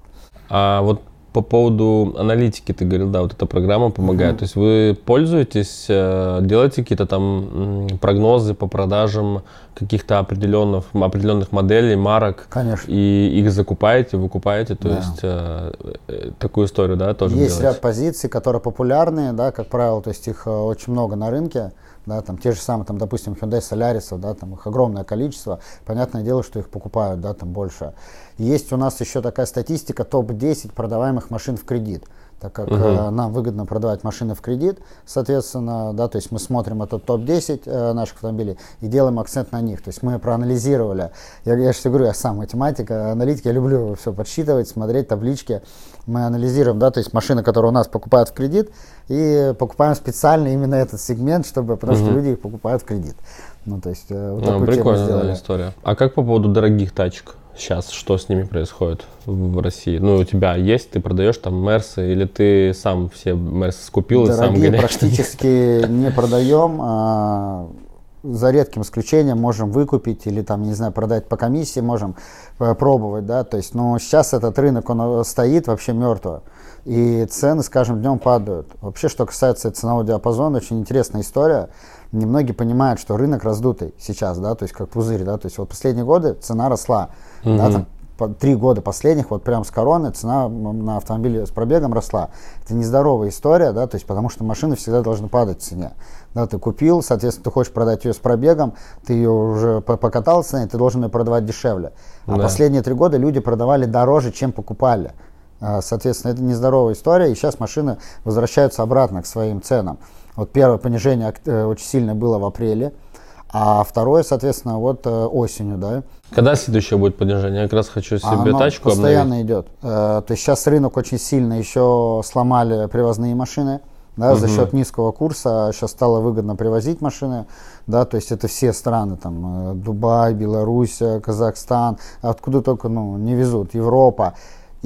Speaker 1: А вот по поводу аналитики ты говорил, да, вот эта программа помогает. Mm-hmm. То есть вы пользуетесь, э, делаете какие-то там прогнозы по продажам каких-то определенных, определенных моделей, марок.
Speaker 2: Конечно.
Speaker 1: И их закупаете, выкупаете, то да. есть э, э, такую историю, да, тоже
Speaker 2: Есть делаете. ряд позиций, которые популярные, да, как правило, то есть их очень много на рынке да, там те же самые, там, допустим, Hyundai Solaris, да, там их огромное количество, понятное дело, что их покупают, да, там больше. Есть у нас еще такая статистика топ-10 продаваемых машин в кредит так как угу. э, нам выгодно продавать машины в кредит, соответственно, да, то есть мы смотрим этот топ-10 э, наших автомобилей и делаем акцент на них. То есть мы проанализировали, я, я же говорю, я сам математика, аналитик, я люблю все подсчитывать, смотреть таблички. Мы анализируем, да, то есть машины, которые у нас покупают в кредит, и покупаем специально именно этот сегмент, чтобы, потому угу. что люди их покупают в кредит. Ну, то есть, э, вот ну,
Speaker 1: такую прикольная история. А как по поводу дорогих тачек? сейчас, что с ними происходит в России? Ну, у тебя есть, ты продаешь там Мерсы, или ты сам все Мерсы скупил
Speaker 2: Дорогие
Speaker 1: и сам гоняешь?
Speaker 2: практически не продаем. А, за редким исключением можем выкупить или там, не знаю, продать по комиссии, можем э, пробовать, да, то есть, но сейчас этот рынок, он стоит вообще мертвый, и цены с каждым днем падают. Вообще, что касается ценового диапазона, очень интересная история немногие понимают, что рынок раздутый сейчас, да, то есть как пузырь, да, то есть вот последние годы цена росла, угу. да, там три года последних, вот прям с короны, цена на автомобили с пробегом росла. Это нездоровая история, да, то есть потому что машины всегда должны падать в цене. Да, ты купил, соответственно, ты хочешь продать ее с пробегом, ты ее уже покатался, и ты должен ее продавать дешевле. А да. последние три года люди продавали дороже, чем покупали. А, соответственно, это нездоровая история, и сейчас машины возвращаются обратно к своим ценам. Вот первое понижение э, очень сильное было в апреле, а второе, соответственно, вот э, осенью, да.
Speaker 1: Когда следующее будет понижение? Я как раз хочу себе Оно тачку
Speaker 2: постоянно обновить. идет. Э, то есть сейчас рынок очень сильно еще сломали привозные машины. Да, угу. За счет низкого курса сейчас стало выгодно привозить машины, да, то есть это все страны, там, Дубай, Беларусь, Казахстан, откуда только, ну, не везут, Европа.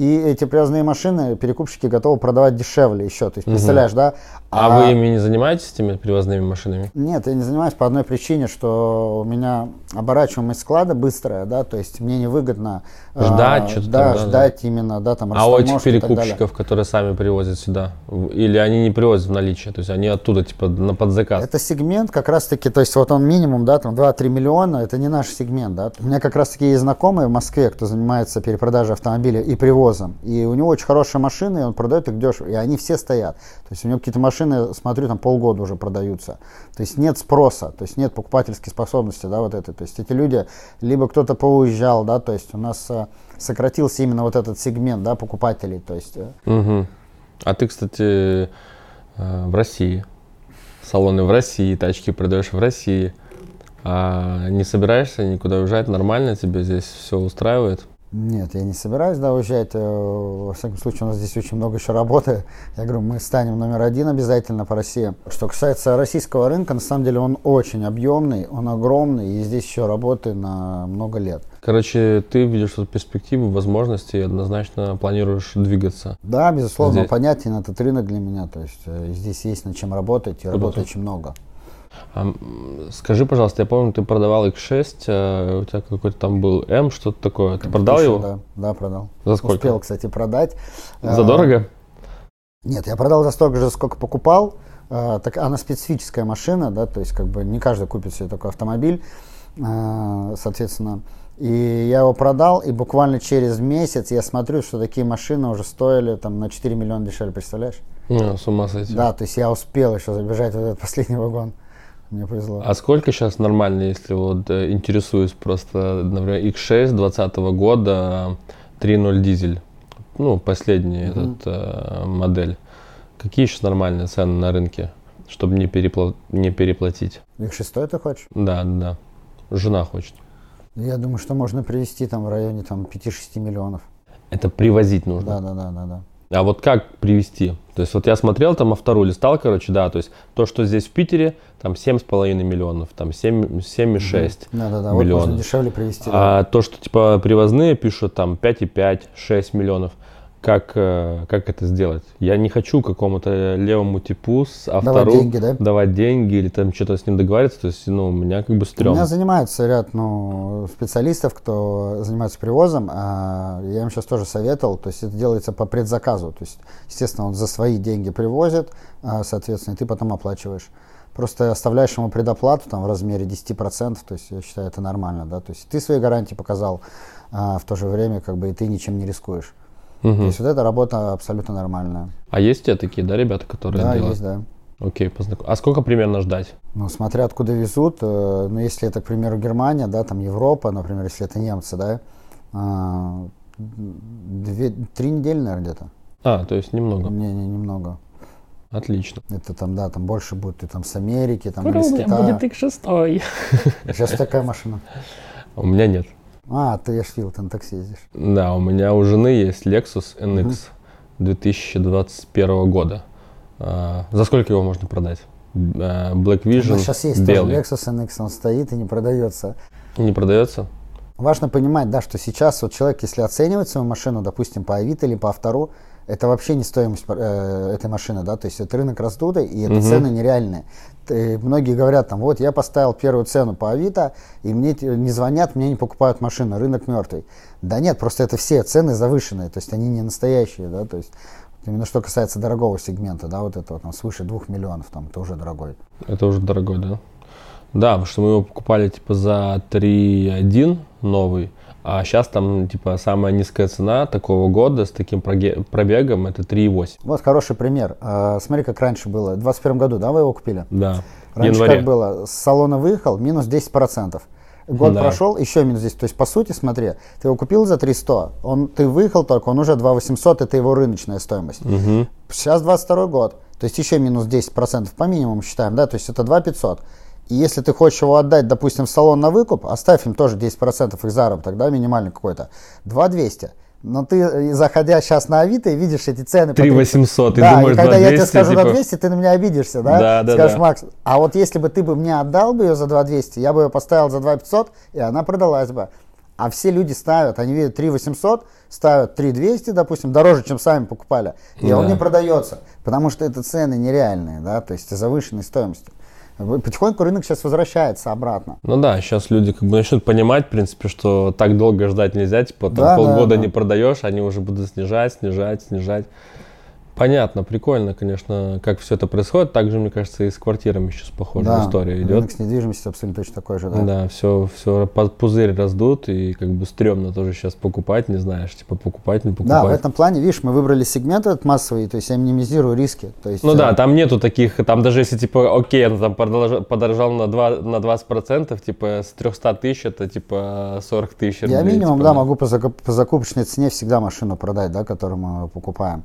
Speaker 2: И эти привозные машины перекупщики готовы продавать дешевле еще. То есть, угу. представляешь, да?
Speaker 1: А, а вы ими не занимаетесь, этими привозными машинами?
Speaker 2: Нет, я не занимаюсь по одной причине, что у меня оборачиваемость склада быстрая, да, то есть мне невыгодно
Speaker 1: а, ждать, а, что-то
Speaker 2: да, там, ждать да. именно, да, там.
Speaker 1: А у этих перекупщиков, которые сами привозят сюда, или они не привозят в наличие, то есть они оттуда типа на подзаказ?
Speaker 2: Это сегмент как раз-таки, то есть вот он минимум, да, там 2-3 миллиона, это не наш сегмент, да. У меня как раз-таки есть знакомые в Москве, кто занимается перепродажей автомобиля и привозом, и у него очень хорошие машины, и он продает их дешево, и они все стоят. То есть у него какие-то машины машины, смотрю, там полгода уже продаются. То есть нет спроса, то есть нет покупательской способности, да, вот этой. То есть эти люди, либо кто-то поуезжал, да, то есть у нас э, сократился именно вот этот сегмент, да, покупателей, то есть.
Speaker 1: Угу. А ты, кстати, э, в России, салоны в России, тачки продаешь в России, а не собираешься никуда уезжать, нормально тебе здесь все устраивает?
Speaker 2: Нет, я не собираюсь да, уезжать. Э, во всяком случае, у нас здесь очень много еще работы. Я говорю, мы станем номер один обязательно по России. Что касается российского рынка, на самом деле он очень объемный, он огромный, и здесь еще работы на много лет.
Speaker 1: Короче, ты видишь тут перспективы, возможности и однозначно планируешь двигаться.
Speaker 2: Да, безусловно, здесь. понятен этот рынок для меня. То есть э, здесь есть над чем работать, и работы очень много.
Speaker 1: А, скажи, пожалуйста, я помню, ты продавал X6, а у тебя какой-то там был M, что-то такое. Ты продал его?
Speaker 2: Да, да, продал.
Speaker 1: За сколько?
Speaker 2: Успел, кстати, продать.
Speaker 1: За дорого?
Speaker 2: Нет, я продал за столько же, сколько покупал. Так она специфическая машина, да, то есть как бы не каждый купит себе такой автомобиль, соответственно. И я его продал, и буквально через месяц я смотрю, что такие машины уже стоили там на 4 миллиона дешевле, представляешь?
Speaker 1: А, с ума сойти.
Speaker 2: Да, то есть я успел еще забежать в этот последний вагон. Мне повезло.
Speaker 1: А сколько сейчас нормально, если вот э, интересуюсь просто, например, X6 2020 года 3.0 дизель, ну, последний mm-hmm. этот э, модель. Какие сейчас нормальные цены на рынке, чтобы не, перепла- не переплатить?
Speaker 2: X6 ты хочешь?
Speaker 1: Да, да. Жена хочет.
Speaker 2: Я думаю, что можно привезти там в районе там 5-6 миллионов.
Speaker 1: Это привозить нужно?
Speaker 2: Да, да, да, да, да.
Speaker 1: А вот как привести? То есть вот я смотрел там автору, листал, короче, да, то есть то, что здесь в Питере, там 7,5 миллионов, там 7,6
Speaker 2: да, да, да.
Speaker 1: миллионов.
Speaker 2: Вот можно дешевле привезти.
Speaker 1: А да. то, что типа привозные пишут там 5,5, 6 миллионов как, э, как это сделать. Я не хочу какому-то левому типу с автору
Speaker 2: давать деньги, да?
Speaker 1: давать деньги или там что-то с ним договариваться. То есть, ну, у меня как бы стрём.
Speaker 2: У меня занимаются ряд ну, специалистов, кто занимается привозом. А я им сейчас тоже советовал. То есть это делается по предзаказу. То есть, естественно, он за свои деньги привозит, а, соответственно, и ты потом оплачиваешь. Просто оставляешь ему предоплату там, в размере 10%, то есть я считаю это нормально, да, то есть ты свои гарантии показал, а в то же время как бы и ты ничем не рискуешь. Угу. То есть вот эта работа абсолютно нормальная.
Speaker 1: А есть у тебя такие, да, ребята, которые
Speaker 2: да,
Speaker 1: делают?
Speaker 2: есть, да.
Speaker 1: Окей, познаком... А сколько примерно ждать?
Speaker 2: Ну, смотря откуда везут. Э, ну, если это, к примеру, Германия, да, там Европа, например, если это немцы, да, э, две, три недели, наверное, где-то.
Speaker 1: А, то есть немного.
Speaker 2: Не, не, немного.
Speaker 1: Отлично.
Speaker 2: Это там, да, там больше будет и там с Америки, там
Speaker 1: Скоро
Speaker 2: или с Китая.
Speaker 1: будет X6.
Speaker 2: Сейчас такая машина.
Speaker 1: У меня нет.
Speaker 2: А, ты ты на такси ездишь.
Speaker 1: Да, у меня у жены есть Lexus NX угу. 2021 года. А, за сколько его можно продать? А, Black Vision,
Speaker 2: сейчас есть
Speaker 1: белый.
Speaker 2: тоже Lexus NX, он стоит и не продается.
Speaker 1: Не продается?
Speaker 2: Важно понимать, да, что сейчас вот человек, если оценивает свою машину, допустим, по Авито или по Автору, это вообще не стоимость э, этой машины, да, то есть это рынок раздутый, и это угу. цены нереальные. Ты, многие говорят, там, вот я поставил первую цену по Авито, и мне не звонят, мне не покупают машину, рынок мертвый. Да нет, просто это все цены завышенные, то есть они не настоящие, да, то есть Именно что касается дорогого сегмента, да, вот этого там свыше двух миллионов, там, это уже дорогой.
Speaker 1: Это уже дорогой, да? Да, потому что мы его покупали типа за 3.1 новый, а сейчас там, типа, самая низкая цена такого года с таким пробегом это 3,8.
Speaker 2: Вот хороший пример. А, смотри, как раньше было. В 2021 году, да, вы его купили?
Speaker 1: Да.
Speaker 2: Раньше январе. как было? С салона выехал, минус 10%. Год да. прошел, еще минус 10. То есть, по сути, смотри, ты его купил за 300, он, ты выехал только, он уже 2 800, это его рыночная стоимость.
Speaker 1: Угу.
Speaker 2: Сейчас 22 год, то есть еще минус 10% по минимуму считаем, да, то есть это 2 500. И если ты хочешь его отдать, допустим, в салон на выкуп, оставь им тоже 10% их заработок, да, минимальный какой-то, 2 200. Но ты, э, заходя сейчас на Авито, и видишь эти цены.
Speaker 1: 3 800,
Speaker 2: ты да, думаешь, и когда 200, я тебе скажу типа... 2 200, ты на меня обидишься, да?
Speaker 1: Да, да,
Speaker 2: Скажешь,
Speaker 1: да.
Speaker 2: Макс, а вот если бы ты бы мне отдал бы ее за 2 200, я бы ее поставил за 2 500, и она продалась бы. А все люди ставят, они видят 3 800, ставят 3 200, допустим, дороже, чем сами покупали. И да. он не продается, потому что это цены нереальные, да, то есть завышенной стоимостью. Потихоньку рынок сейчас возвращается обратно.
Speaker 1: Ну да, сейчас люди как бы начнут понимать, в принципе, что так долго ждать нельзя, типа там
Speaker 2: да,
Speaker 1: полгода
Speaker 2: да,
Speaker 1: не
Speaker 2: да.
Speaker 1: продаешь, они уже будут снижать, снижать, снижать. Понятно, прикольно, конечно, как все это происходит. Также, мне кажется, и с квартирами сейчас похожая
Speaker 2: да,
Speaker 1: история идет.
Speaker 2: Рынок с недвижимостью абсолютно точно такой же, да.
Speaker 1: Да, все, все пузырь раздут, и как бы стрёмно тоже сейчас покупать, не знаешь, типа покупать, не покупать.
Speaker 2: Да, в этом плане, видишь, мы выбрали сегмент этот массовый, то есть я минимизирую риски. То есть,
Speaker 1: ну э... да, там нету таких, там даже если типа, окей, он там подорожал, на, 2, на 20%, типа с 300 тысяч это типа 40 тысяч.
Speaker 2: Я минимум, типа, да, могу по, закуп, по закупочной цене всегда машину продать, да, которую мы покупаем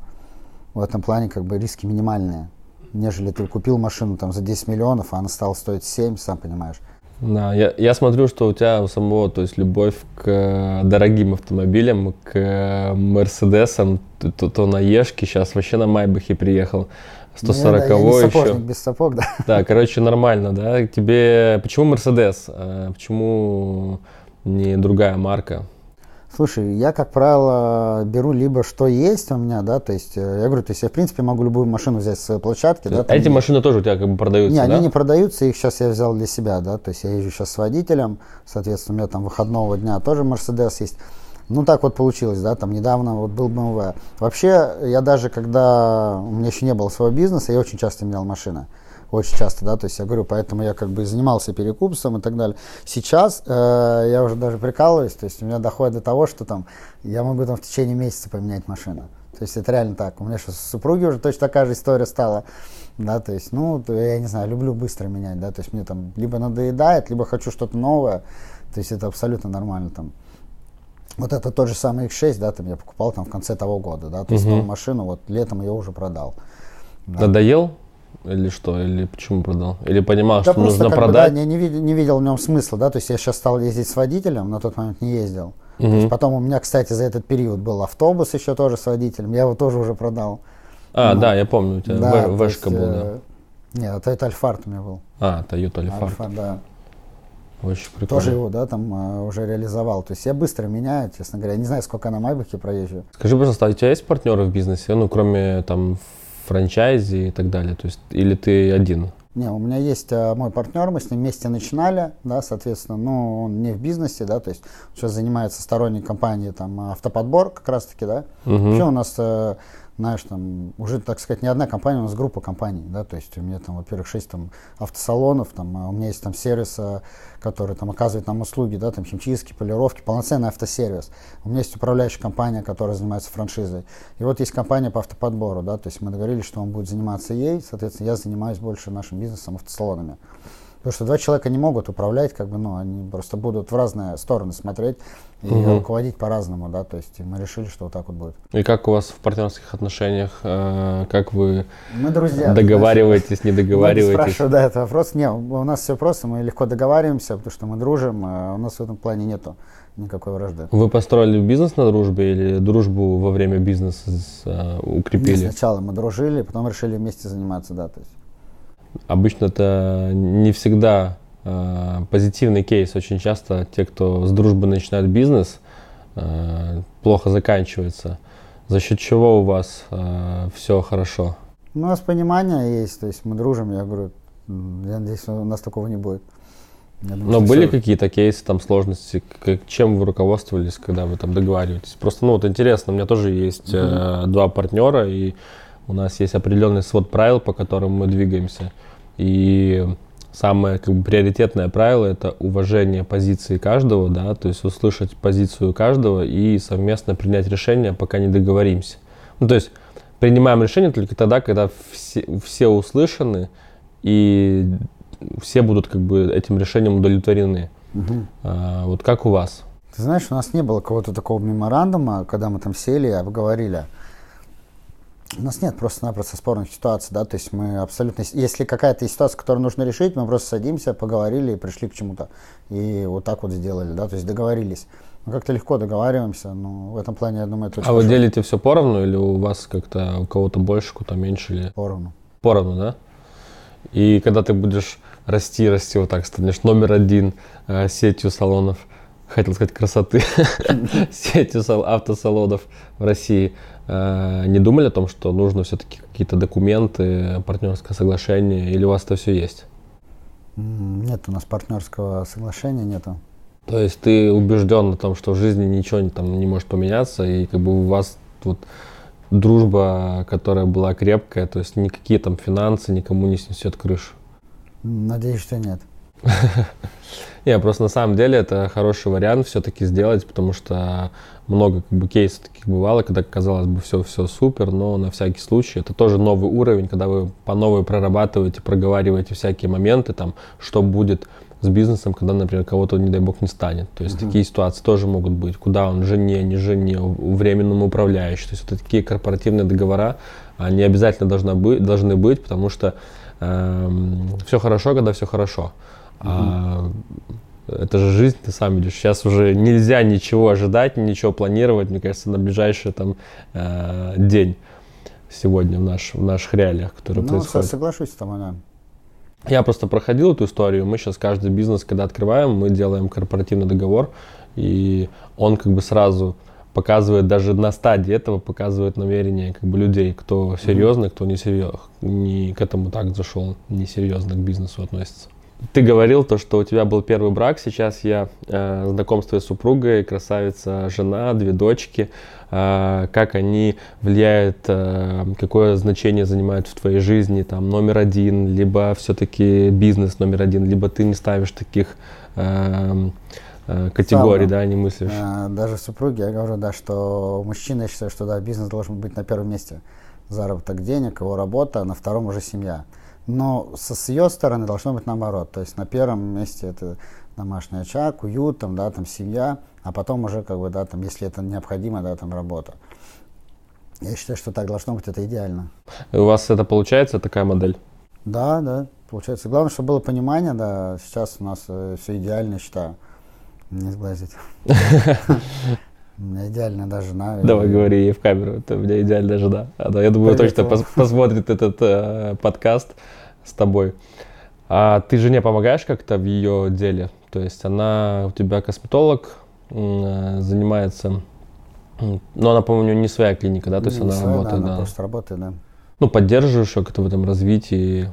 Speaker 2: в этом плане как бы риски минимальные, нежели ты купил машину там за 10 миллионов, а она стала стоить 7, сам понимаешь.
Speaker 1: Да, я, я смотрю, что у тебя у самого, то есть любовь к дорогим автомобилям, к Мерседесам, то, то на Ешке, сейчас вообще на Майбахе приехал. 140 ну,
Speaker 2: я,
Speaker 1: я еще.
Speaker 2: без сапог, да.
Speaker 1: Да, короче, нормально, да. Тебе почему Мерседес? А почему не другая марка?
Speaker 2: Слушай, я, как правило, беру либо что есть у меня, да, то есть, э, я говорю, то есть я, в принципе, могу любую машину взять с площадки, да.
Speaker 1: А эти машины тоже у тебя как бы продаются,
Speaker 2: Не,
Speaker 1: да?
Speaker 2: они не продаются, их сейчас я взял для себя, да, то есть я езжу сейчас с водителем, соответственно, у меня там выходного дня тоже Мерседес есть. Ну, так вот получилось, да, там недавно вот был BMW. Вообще, я даже, когда у меня еще не было своего бизнеса, я очень часто менял машины очень часто, да, то есть я говорю, поэтому я как бы занимался перекупством и так далее. Сейчас э, я уже даже прикалываюсь, то есть у меня доходит до того, что там я могу там в течение месяца поменять машину. То есть это реально так. У меня сейчас с супруги уже точно такая же история стала. Да, то есть, ну, я не знаю, люблю быстро менять, да, то есть мне там либо надоедает, либо хочу что-то новое. То есть это абсолютно нормально там. Вот это тот же самый X6, да, там я покупал там в конце того года, да, то есть угу. машину, вот летом ее уже продал.
Speaker 1: Да. Надоел? Или что? Или почему продал? Или понимал,
Speaker 2: да
Speaker 1: что нужно продать?
Speaker 2: Бы, да, не, не, видел, не видел в нем смысла, да, то есть я сейчас стал ездить с водителем, на тот момент не ездил. Угу. То есть потом у меня, кстати, за этот период был автобус еще тоже с водителем, я его тоже уже продал.
Speaker 1: А, ну, да, я помню, у тебя да, Вэшка был, да. Э,
Speaker 2: нет, это Альфард у меня был.
Speaker 1: А, Toyota Альфард.
Speaker 2: Альфард, да.
Speaker 1: Очень прикольно.
Speaker 2: Тоже его, да, там а, уже реализовал. То есть я быстро меняю, честно говоря. Не знаю, сколько на Майбахе проезжу.
Speaker 1: Скажи, пожалуйста, а у тебя есть партнеры в бизнесе? Ну, кроме там франчайзи и так далее? То есть, или ты один?
Speaker 2: Не, у меня есть а, мой партнер, мы с ним вместе начинали, да, соответственно, но он не в бизнесе, да, то есть сейчас занимается сторонней компанией, там, автоподбор как раз-таки, да. Угу. Вообще у нас а, знаешь, там уже, так сказать, не одна компания, у нас группа компаний, да, то есть у меня там, во-первых, шесть там автосалонов, там, а у меня есть там сервис, который там оказывает нам услуги, да, там химчистки, полировки, полноценный автосервис. У меня есть управляющая компания, которая занимается франшизой. И вот есть компания по автоподбору, да, то есть мы договорились, что он будет заниматься ей, соответственно, я занимаюсь больше нашим бизнесом, автосалонами. Потому что два человека не могут управлять, как бы, ну, они просто будут в разные стороны смотреть и угу. руководить по-разному, да, то есть мы решили, что вот так вот будет.
Speaker 1: И как у вас в партнерских отношениях, э, как вы
Speaker 2: мы друзья,
Speaker 1: договариваетесь, не договариваетесь?
Speaker 2: Спрашиваю, да, это вопрос. Не, у нас все просто, мы легко договариваемся, потому что мы дружим, а у нас в этом плане нету никакой вражды.
Speaker 1: Вы построили бизнес на дружбе или дружбу во время бизнеса э, укрепили?
Speaker 2: Нет, сначала мы дружили, потом решили вместе заниматься, да, то есть.
Speaker 1: Обычно это не всегда э, позитивный кейс. Очень часто те, кто с дружбы начинают бизнес, э, плохо заканчивается. За счет чего у вас э, все хорошо?
Speaker 2: У нас понимание есть, то есть мы дружим, я говорю, я надеюсь, у нас такого не будет.
Speaker 1: Думаю, Но были все... какие-то кейсы, там сложности, как, чем вы руководствовались, когда вы там договариваетесь? Просто, ну вот интересно, у меня тоже есть mm-hmm. э, два партнера, и у нас есть определенный свод правил, по которым мы двигаемся. И самое как бы, приоритетное правило это уважение позиции каждого, да, то есть услышать позицию каждого и совместно принять решение, пока не договоримся. Ну, то есть принимаем решение только тогда, когда все, все услышаны и все будут как бы этим решением удовлетворены. Угу. А, вот как у вас?
Speaker 2: Ты знаешь, у нас не было какого-то такого меморандума, когда мы там сели и обговорили. У нас нет просто-напросто спорных ситуаций, да, то есть мы абсолютно, если какая-то ситуация, которую нужно решить, мы просто садимся, поговорили и пришли к чему-то. И вот так вот сделали, да, то есть договорились. Мы как-то легко договариваемся, но в этом плане, я думаю, это
Speaker 1: А вы делите все поровну или у вас как-то у кого-то больше, у кого-то меньше? Или...
Speaker 2: Поровну.
Speaker 1: Поровну, да? И когда ты будешь расти, расти вот так, станешь номер один э, сетью салонов, хотел сказать красоты, сетью автосалонов в России, э, не думали о том, что нужно все-таки какие-то документы, партнерское соглашение, или у вас это все есть?
Speaker 2: Нет, у нас партнерского соглашения нету.
Speaker 1: То есть ты убежден в том, что в жизни ничего там не может поменяться, и как бы у вас вот дружба, которая была крепкая, то есть никакие там финансы никому не снесет крышу?
Speaker 2: Надеюсь, что нет.
Speaker 1: Не, просто на самом деле это хороший вариант все-таки сделать, потому что много как бы кейсов таких бывало, когда казалось бы все все супер, но на всякий случай это тоже новый уровень, когда вы по новой прорабатываете, проговариваете всякие моменты, там, что будет с бизнесом, когда, например, кого-то, не дай бог, не станет. То есть uh-huh. такие ситуации тоже могут быть. Куда он, жене, не жене, временному управляющему. То есть вот такие корпоративные договора, они обязательно должны быть, должны быть потому что э, эм, все хорошо, когда все хорошо. А это же жизнь, ты сам видишь. Сейчас уже нельзя ничего ожидать, ничего планировать, мне кажется, на ближайший там э, день сегодня в, наш, в наших реалиях, которые ну, происходят.
Speaker 2: соглашусь с тобой, да.
Speaker 1: Я просто проходил эту историю. Мы сейчас каждый бизнес, когда открываем, мы делаем корпоративный договор, и он как бы сразу показывает даже на стадии этого показывает намерение как бы людей, кто серьезный, кто не серьезно, не к этому так зашел, несерьезно к бизнесу относится. Ты говорил то, что у тебя был первый брак. Сейчас я э, знаком с супругой, красавица, жена, две дочки. Э, как они влияют, э, какое значение занимают в твоей жизни, там номер один, либо все-таки бизнес номер один, либо ты не ставишь таких э, э, категорий, Ставлю. да, не мыслишь.
Speaker 2: Э, даже в супруге я говорю, да, что мужчина, я считаю, что да, бизнес должен быть на первом месте. Заработок денег, его работа, а на втором уже семья. Но со, с ее стороны должно быть наоборот. То есть на первом месте это домашний очаг, уют, там, да, там семья, а потом уже, как бы, да, там, если это необходимо, да, там работа. Я считаю, что так должно быть, это идеально.
Speaker 1: И у вас это получается, такая модель?
Speaker 2: Да, да, получается. Главное, чтобы было понимание, да, сейчас у нас э, все идеально, считаю. Не сглазить. У меня идеальная даже жена.
Speaker 1: Давай говори ей в камеру, это у меня идеальная жена. Она, я думаю, точно пос посмотрит этот э, подкаст с тобой. А ты жене помогаешь как-то в ее деле? То есть она у тебя косметолог, э, занимается... Но она, по-моему, не своя клиника, да? То есть не она своя, работает, да.
Speaker 2: Она просто работает, да.
Speaker 1: Ну, поддерживаешь как-то в этом развитии?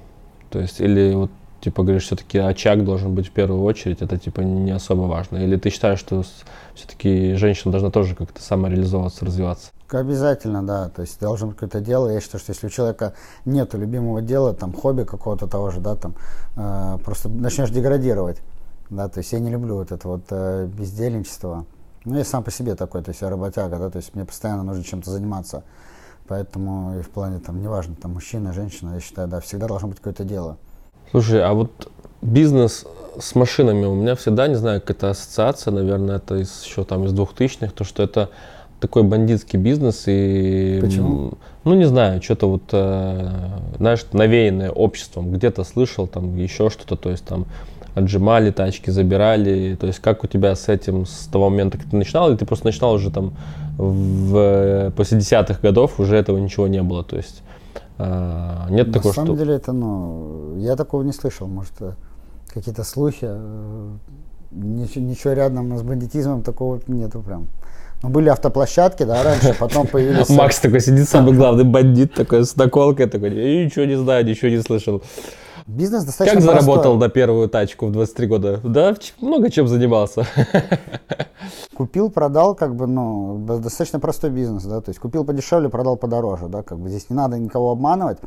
Speaker 1: То есть, или вот типа говоришь, все-таки очаг должен быть в первую очередь, это типа не особо важно? Или ты считаешь, что все-таки женщина должна тоже как-то самореализовываться, развиваться?
Speaker 2: Обязательно, да. То есть должен быть какое-то дело. Я считаю, что если у человека нет любимого дела, там, хобби какого-то того же, да, там, э, просто начнешь деградировать. Да, то есть я не люблю вот это вот э, бездельничество. Ну, я сам по себе такой, то есть я работяга, да, то есть мне постоянно нужно чем-то заниматься. Поэтому и в плане, там, неважно, там, мужчина, женщина, я считаю, да, всегда должно быть какое-то дело.
Speaker 1: Слушай, а вот бизнес с машинами у меня всегда, не знаю, какая-то ассоциация, наверное, это из, еще там из двухтысячных, то, что это такой бандитский бизнес и...
Speaker 2: Почему?
Speaker 1: Ну, не знаю, что-то вот, э, знаешь, навеянное обществом. Где-то слышал там еще что-то, то есть там отжимали тачки, забирали. То есть как у тебя с этим с того момента, как ты начинал, или ты просто начинал уже там в, после десятых годов, уже этого ничего не было? То есть а, нет
Speaker 2: На
Speaker 1: такого,
Speaker 2: что... На самом деле это, ну, я такого не слышал. Может, э, какие-то слухи. Э, ничего, ничего рядом с бандитизмом такого нету прям. Ну, были автоплощадки, да, раньше, потом появились...
Speaker 1: Макс такой сидит, самый главный бандит такой, с наколкой такой, я ничего не знаю, ничего не слышал.
Speaker 2: Бизнес достаточно
Speaker 1: Как заработал на первую тачку в 23 года? Да, много чем занимался.
Speaker 2: Купил, продал, как бы, ну, достаточно простой бизнес, да, то есть купил подешевле, продал подороже, да, как бы здесь не надо никого обманывать.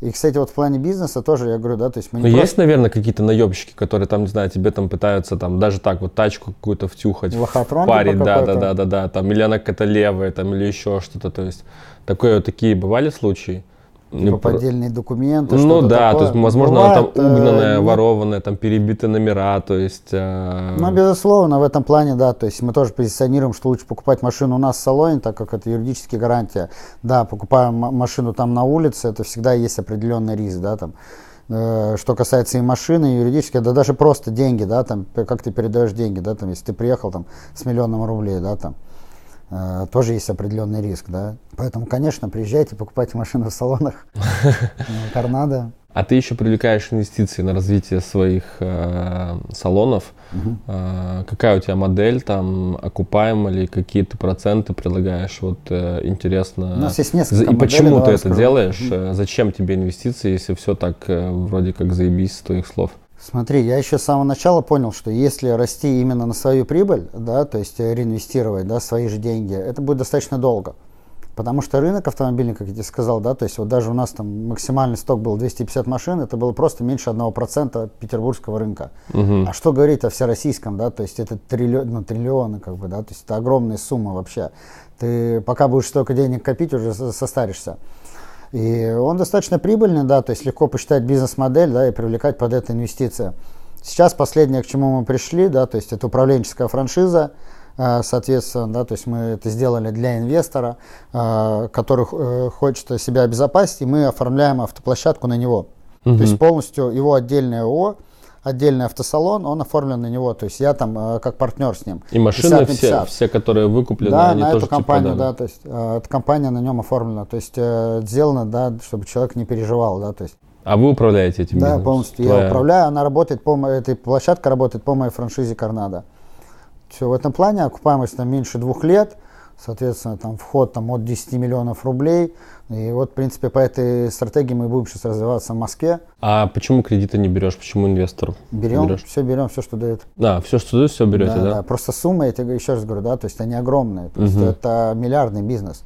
Speaker 2: И, кстати, вот в плане бизнеса тоже, я говорю, да, то есть
Speaker 1: мы не Есть, просто... наверное, какие-то наебщики, которые там, не знаю, тебе там пытаются там даже так вот тачку какую-то втюхать.
Speaker 2: Лохотрон
Speaker 1: парень, да, да, да, да, да, там, или она какая-то левая, там, или еще что-то, то есть такое, такие бывали случаи?
Speaker 2: Типа поддельные документы.
Speaker 1: Ну да, такое. то есть, возможно, Бывает, там угнанное, э, ворованное, там перебиты номера, то есть. Э...
Speaker 2: Ну, безусловно, в этом плане, да, то есть мы тоже позиционируем, что лучше покупать машину у нас в салоне, так как это юридическая гарантия. Да, покупаем машину там на улице, это всегда есть определенный риск, да, там. Э, что касается и машины, и юридически, да даже просто деньги, да, там, как ты передаешь деньги, да, там, если ты приехал там с миллионом рублей, да, там, Э, тоже есть определенный риск, да. Поэтому, конечно, приезжайте, покупайте машину в салонах Торнадо.
Speaker 1: А ты еще привлекаешь инвестиции на развитие своих э, салонов. Угу. Э, какая у тебя модель там, окупаема ли, какие ты проценты предлагаешь? Вот э, интересно.
Speaker 2: У нас есть несколько
Speaker 1: И
Speaker 2: моделей,
Speaker 1: почему ты это делаешь? Угу. Зачем тебе инвестиции, если все так э, вроде как заебись с твоих слов?
Speaker 2: Смотри, я еще с самого начала понял, что если расти именно на свою прибыль, да, то есть реинвестировать да, свои же деньги, это будет достаточно долго. Потому что рынок автомобильный, как я тебе сказал, да, то есть вот даже у нас там максимальный сток был 250 машин, это было просто меньше 1% петербургского рынка. Угу. А что говорить о всероссийском, да, то есть это триллион, ну, триллионы, как бы, да, то есть это огромные суммы вообще. Ты пока будешь столько денег копить, уже состаришься. И он достаточно прибыльный, да, то есть легко посчитать бизнес-модель, да, и привлекать под это инвестиции. Сейчас последнее, к чему мы пришли, да, то есть это управленческая франшиза, э, соответственно, да, то есть мы это сделали для инвестора, э, который э, хочет себя обезопасить, и мы оформляем автоплощадку на него. Угу. То есть полностью его отдельное ООО, отдельный автосалон, он оформлен на него, то есть я там э, как партнер с ним.
Speaker 1: И машины все, все, которые выкуплены,
Speaker 2: да,
Speaker 1: они
Speaker 2: на
Speaker 1: тоже
Speaker 2: эту компанию,
Speaker 1: типа,
Speaker 2: да, то есть э, эта компания на нем оформлена, то есть э, сделано, да, чтобы человек не переживал, да, то есть.
Speaker 1: А вы управляете этим
Speaker 2: Да,
Speaker 1: бизнесом?
Speaker 2: полностью
Speaker 1: Твоя-
Speaker 2: я управляю, она работает по моей, этой площадка работает по моей франшизе Карнада. Все, в этом плане окупаемость там меньше двух лет, соответственно, там вход там от 10 миллионов рублей. И вот, в принципе, по этой стратегии мы будем сейчас развиваться в Москве.
Speaker 1: А почему кредиты не берешь? Почему инвестор
Speaker 2: Берем,
Speaker 1: берешь?
Speaker 2: все берем, все, что дает.
Speaker 1: А, все, что дают, все берете, да?
Speaker 2: Просто суммы, я тебе еще раз говорю, да, то есть они огромные. То есть
Speaker 1: Мгм.
Speaker 2: это миллиардный бизнес.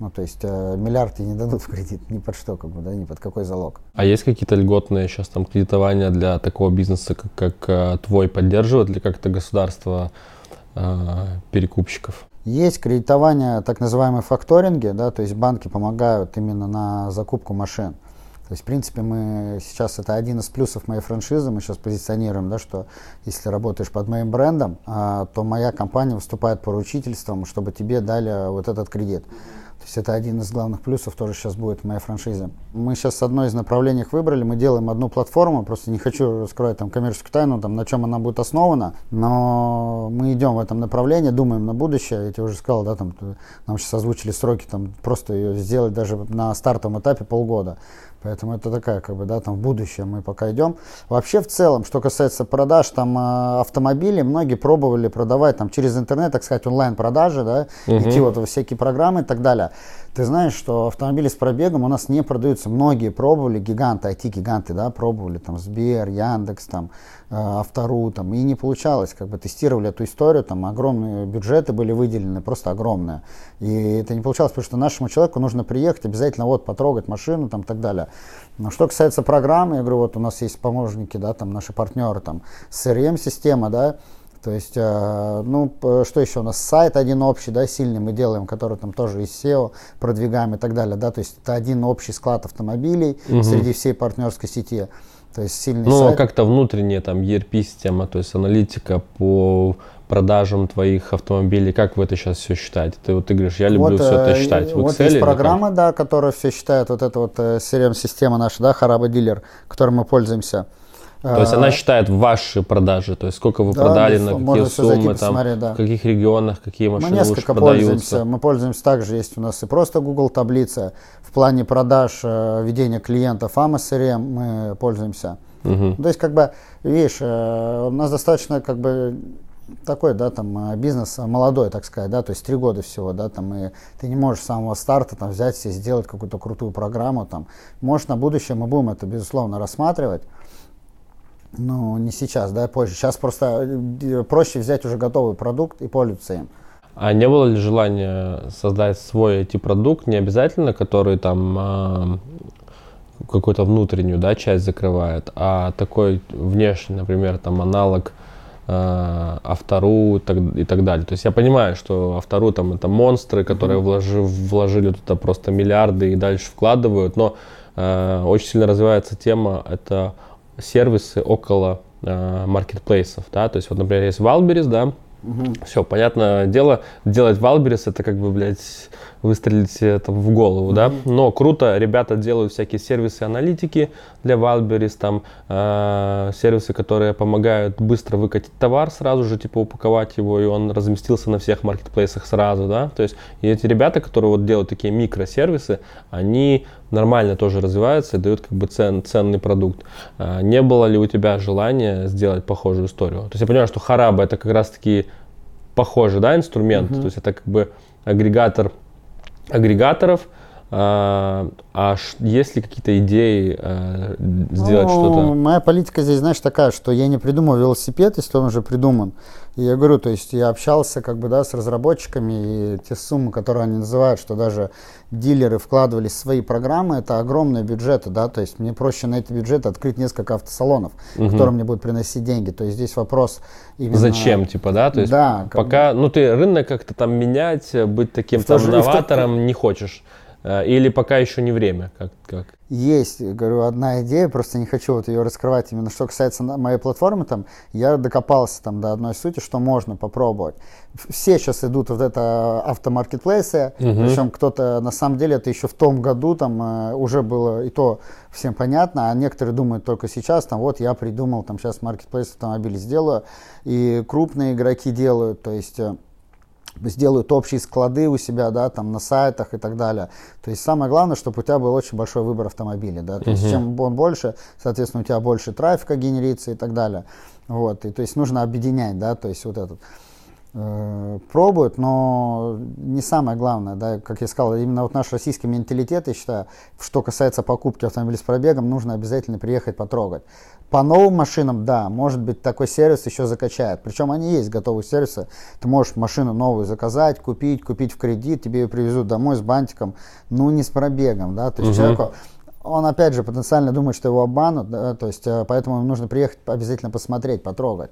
Speaker 2: Ну, то есть э, миллиард тебе не дадут в кредит ни под что, как бы, да, ни под какой залог.
Speaker 1: А есть какие-то льготные сейчас там кредитования для такого бизнеса, как, как э, твой, поддерживает ли как-то государство э, перекупщиков?
Speaker 2: Есть кредитование, так называемые факторинги, да, то есть банки помогают именно на закупку машин. То есть, в принципе, мы сейчас, это один из плюсов моей франшизы, мы сейчас позиционируем, да, что если работаешь под моим брендом, а, то моя компания выступает поручительством, чтобы тебе дали вот этот кредит. То есть это один из главных плюсов тоже сейчас будет в моей франшизе. Мы сейчас одно из направлений выбрали, мы делаем одну платформу, просто не хочу раскрывать там коммерческую тайну, там, на чем она будет основана, но мы идем в этом направлении, думаем на будущее, я тебе уже сказал, да, там, нам сейчас озвучили сроки, там, просто ее сделать даже на стартовом этапе полгода. Поэтому это такая, как бы, да, там в будущее мы пока идем. Вообще, в целом, что касается продаж там э, автомобилей, многие пробовали продавать там через интернет, так сказать, онлайн-продажи, да,
Speaker 1: Мгм.
Speaker 2: идти вот во всякие программы и так далее. Ты знаешь, что автомобили с пробегом у нас не продаются. Многие пробовали, гиганты, IT-гиганты, да, пробовали, там, Сбер, Яндекс, там, Автору, там, и не получалось, как бы тестировали эту историю, там, огромные бюджеты были выделены, просто огромные. И это не получалось, потому что нашему человеку нужно приехать, обязательно вот потрогать машину, там, и так далее. Но что касается программы, я говорю, вот у нас есть помощники, да, там, наши партнеры, там, CRM-система, да, то есть, э, ну, что еще у нас? Сайт один общий, да, сильный мы делаем, который там тоже и SEO продвигаем и так далее, да, то есть это один общий склад автомобилей
Speaker 1: Мгм.
Speaker 2: среди всей партнерской сети. То есть сильный
Speaker 1: Ну,
Speaker 2: сайт.
Speaker 1: как-то внутренняя там ERP-система, то есть аналитика по продажам твоих автомобилей, как вы это сейчас все считаете? Ты вот ты говоришь, я люблю
Speaker 2: Вот,
Speaker 1: все это
Speaker 2: э,
Speaker 1: считать в
Speaker 2: Вот
Speaker 1: Excel
Speaker 2: есть программа, да, которая все считает, вот эта вот э, CRM-система наша, да, Хараба Дилер, которой мы пользуемся.
Speaker 1: То есть она считает ваши продажи, то есть сколько вы
Speaker 2: Да,
Speaker 1: продали, на какие суммы, там,
Speaker 2: да.
Speaker 1: в каких регионах, какие
Speaker 2: Мы
Speaker 1: машины лучше
Speaker 2: несколько
Speaker 1: продаются.
Speaker 2: пользуемся. Мы пользуемся также, есть у нас и просто Google таблица. В плане продаж, э, ведения клиентов CRM мы пользуемся.
Speaker 1: Мгм.
Speaker 2: То есть, как бы, видишь, э, у нас достаточно, как бы, такой, да, там, э, бизнес молодой, так сказать, да, то есть три года всего, да, там, и ты не можешь с самого старта, там, взять себе, сделать какую-то крутую программу, там, может, на будущее мы будем это, безусловно, рассматривать, но не сейчас, да, позже. Сейчас просто э, проще взять уже готовый продукт и пользоваться им.
Speaker 1: А не было ли желания создать свой IT-продукт, не обязательно, который там а, какую-то внутреннюю да, часть закрывает, а такой внешний, например, там аналог а, Автору и так, далее. То есть я понимаю, что Автору там это монстры, которые вложи- вложили туда просто миллиарды и дальше вкладывают, но а, очень сильно развивается тема, это сервисы около а, маркетплейсов, да, то есть вот, например, есть Wildberries, да, все, понятное дело, делать Wildberries это как бы, блядь, выстрелить себе там в голову, да. Но круто, ребята делают всякие сервисы аналитики для Wildberries, там э, сервисы, которые помогают быстро выкатить товар сразу же, типа упаковать его, и он разместился на всех маркетплейсах сразу, да. То есть и эти ребята, которые вот делают такие микросервисы, они нормально тоже развиваются и дают как бы цен, ценный продукт. А, не было ли у тебя желания сделать похожую историю? То есть я понимаю, что Хараба это как раз таки похожий, да, инструмент, то есть это как бы агрегатор агрегаторов, а, а есть ли какие-то идеи э, сделать
Speaker 2: Ну,
Speaker 1: что-то?
Speaker 2: Моя политика здесь, знаешь, такая, что я не придумал велосипед, если он уже придуман. И я говорю, то есть я общался как бы, да, с разработчиками, и те суммы, которые они называют, что даже дилеры вкладывали в свои программы, это огромные бюджеты, да, то есть мне проще на эти бюджеты открыть несколько автосалонов, которые мне будут приносить деньги. То есть здесь вопрос именно...
Speaker 1: Зачем, типа, да? То есть
Speaker 2: Да,
Speaker 1: пока, ну ты рынок как-то там менять, быть таким там
Speaker 2: же- и в
Speaker 1: новатором не хочешь. Э, или пока еще не время? Как, как?
Speaker 2: Есть, говорю, одна идея, просто не хочу вот ее раскрывать. Именно что касается моей платформы, там, я докопался там до одной сути, что можно попробовать. Все сейчас идут вот это автомаркетплейсы, угу. причем кто-то, на самом деле, это еще в том году там э, уже было и то всем понятно, а некоторые думают только сейчас, там, вот я придумал, там, сейчас маркетплейс автомобилей сделаю, и крупные игроки делают, то есть э, сделают общие склады у себя, да, там на сайтах и так далее. То есть самое главное, чтобы у тебя был очень большой выбор автомобилей, да, то uh-huh. есть чем он больше, соответственно, у тебя больше трафика генерится и так далее. Вот, и то есть нужно объединять, да, то есть вот этот пробуют, но не самое главное, да, как я сказал, именно вот наш российский менталитет, я считаю, что касается покупки автомобиля с пробегом, нужно обязательно приехать потрогать. По новым машинам, да, может быть, такой сервис еще закачает. Причем они есть, готовые сервисы. Ты можешь машину новую заказать, купить, купить в кредит, тебе ее привезут домой с бантиком, ну не с пробегом, да. То есть угу. человеку, он опять же потенциально думает, что его обманут, да, то есть э, поэтому нужно приехать обязательно посмотреть, потрогать.